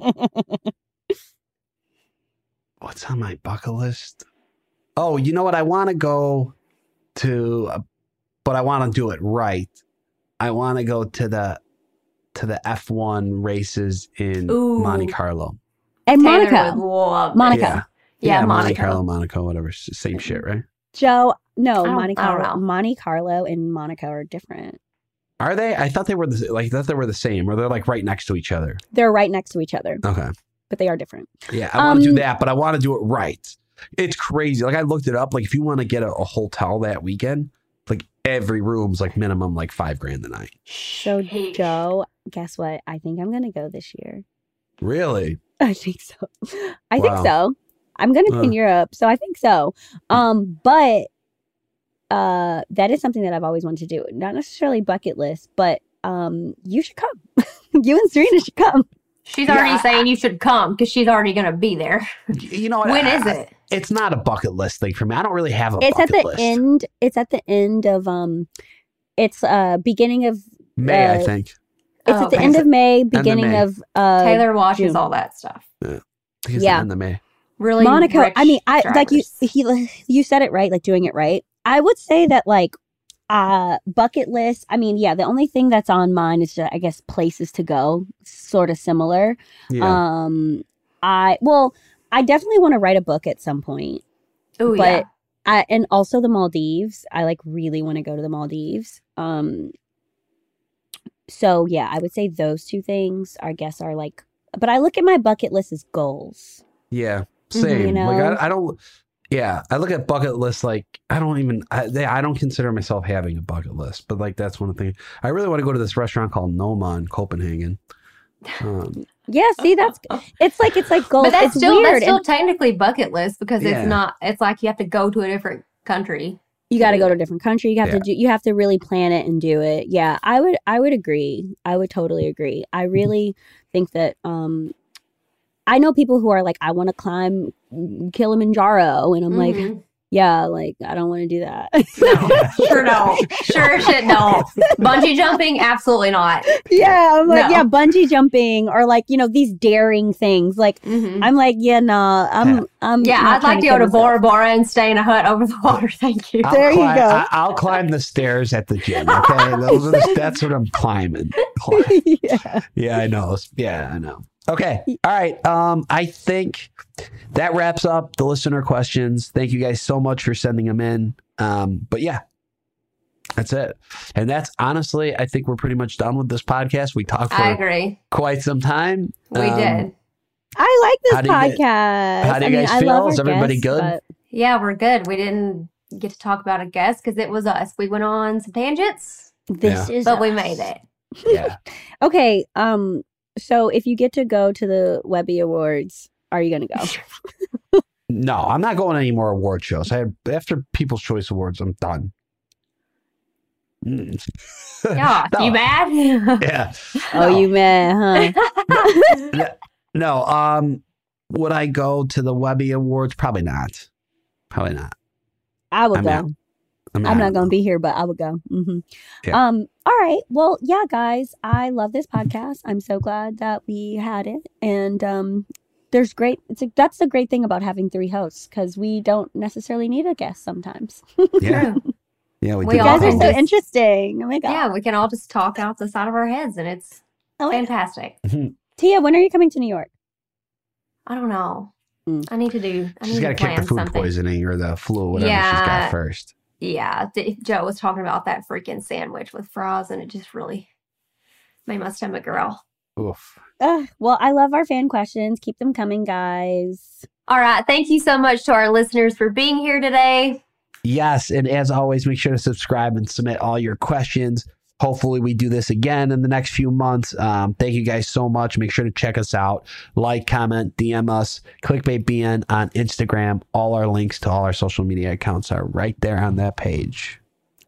A: what's on my bucket list? Oh, you know what? I want to go to, uh, but I want to do it right. I want to go to the to the F1 races in
B: Ooh.
A: Monte Carlo.
C: and
B: Taylor
C: Monica,
B: would love
C: Monica.
A: Yeah,
B: Yeah,
A: Monte
B: Monica.
A: Carlo, Monaco, whatever. Same shit, right?
C: Joe. No,
B: I
C: Monte Carlo. Monte Carlo and Monaco are different.
A: Are they? I thought they were the like. I thought they were the same, or they're like right next to each other.
C: They're right next to each other,
A: Okay.
C: but they are different.
A: Yeah, I want to do
C: Um,
A: that, but I want to do it right. It's crazy. Like I looked it up. Like if you want to get a, a hotel that weekend, like every room's like minimum like five grand a night.
C: So Joe, guess what? I think I'm gonna go this year.
A: Really?
C: I think so. I think so. I'm gonna be in
A: Uh.
C: Europe, so I think so. Um, but uh, that is something that I've always wanted to do. Not necessarily bucket list, but um, you should come. you and Serena should come.
B: She's
A: Yeah,
B: already
A: I-
B: saying you should come because she's already going to be there.
A: You know what?
B: When
A: I-
B: is
A: I-
B: it?
A: It's not a bucket list thing for me. I don't really have a
C: it's at the
A: list.
C: end. It's at the end of um, it's uh beginning of
A: May I
C: uh,
A: think?
C: it's
B: Oh,
C: at the
B: okay.
C: end of May,
A: of
C: beginning
A: May.
C: of uh
B: Taylor watches
C: June.
B: all that stuff.
A: I think
C: yeah.
A: the end of May.
B: Really,
C: Monaco. I mean, I like you. He you said it right, like doing it right. I would say that like uh bucket list. I mean, yeah, the only thing that's on mine is just, I guess places to go, sort of similar.
A: Yeah.
C: Um, I well, I definitely want to write a book at some point.
B: Oh yeah.
C: but- I, and also the Maldives. I like really want to go to the Maldives. Um, so yeah, I would say those two things. I guess are like, but I look at my bucket list as goals.
A: yeah. Same.
C: you
A: Like
C: know?
A: I, I don't. Yeah, I look at bucket lists like I don't even. I, they, I don't consider myself having a bucket list, but like that's one of the things. I really want to go to this restaurant called Noma in Copenhagen. Um,
C: Yeah, see, that's it's like it's like gold.
B: but that's
C: it's
B: still
C: weird.
B: that's still
C: and
B: technically bucket list because
A: Yeah.
B: it's not. It's like you have to go to a different country.
C: you got to go to a different country. You have
A: Yeah.
C: to do. You have to really plan it and do it. Yeah, I would. I would agree. I would totally agree. I
A: Mm-hmm.
C: really think that. um I know people who are like, I want to climb Kilimanjaro, and I'm like,
B: Mhm.
C: yeah, like I don't want to do that.
B: no, sure don't, sure shit don't. Bungee jumping, absolutely not.
C: yeah, I'm like,
B: No.
C: yeah, bungee jumping or like you know these daring things. Like
B: Mhm.
C: I'm like, yeah, nah, I'm, I'm.
B: Yeah,
C: not
B: I'd like to go to. Bora Bora and stay in a hut over the water. Thank you.
A: I'll
C: There you go.
A: I, I'll climb the stairs at the gym. Okay, Those are the, that's what I'm climbing. Climb.
C: yeah.
A: Yeah, I know. Yeah, I know. Okay. All right. Um, I think that wraps up the listener questions. Thank you guys so much for sending them in. Um, but yeah, that's it. And that's honestly, I think we're pretty much done with this podcast. We talked
B: I agree.
A: quite some time.
B: We
A: Um,
B: did.
C: I like this
A: How do you guys-
C: podcast.
A: how do you
C: I mean,
A: guys
C: I
A: feel?
C: love
A: Is everybody
C: guests,
A: good?
B: Yeah, we're good. We didn't get to talk about a guest because it was us. We went on some tangents,
C: This is
B: but we made it.
A: Yeah.
C: Okay. Um. So if you get to go to the Webby Awards, are you gonna go?
A: No, I'm not going to any more award shows. I after People's Choice Awards, I'm done. Mm.
B: Yeah,
A: No.
B: you mad?
A: Yeah.
C: Oh,
A: No.
C: you mad, huh?
A: No. Um, would I go to the Webby Awards? Probably not. Probably not.
C: I would
A: I'm
C: go.
A: out. I mean, I
C: I'm not
A: don't
C: gonna be here, but I will go. hmm
A: Yeah.
C: Um. All right. Well, yeah, guys, I love this podcast. I'm so glad that we had it, and um, there's great. It's a, that's the great thing about having three hosts because we don't necessarily need a guest sometimes.
A: Yeah. Yeah. We,
B: We
C: You
B: all
C: guys are so
B: just-
C: interesting. Oh my god.
B: Yeah, we can all just talk out the side of our heads, and it's
C: Oh my God.
B: fantastic.
C: Tia, when are you coming to New York?
B: I don't know.
C: Mm.
B: I need to do. I
A: She's
B: need
A: got
B: to
A: to kick the food
B: something.
A: poisoning or the flu, whatever she's got first.
B: Yeah, D- Joe was talking about that freaking sandwich with fries, and it just really made my stomach growl.
A: Oof.
C: Ugh, well, I love our fan questions. Keep them coming, guys.
B: All right, thank you so much to our listeners for being here today.
A: Yes, and as always, make sure to subscribe and submit all your questions. Hopefully, we do this again in the next few months. Um, thank you guys so much. Make sure to check us out. Like, comment, DM us, ClickbaitBN on Instagram. All our links to all our social media accounts are right there on that page.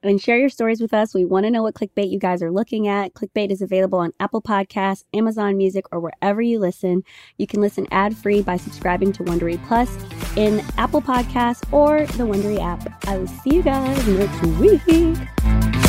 C: And share your stories with us. We want to know what clickbait you guys are looking at. Clickbait is available on Apple Podcasts, Amazon Music, or wherever you listen. You can listen ad free by subscribing to Wondery Plus. in Apple Podcasts or the Wondery app. I will see you guys next week.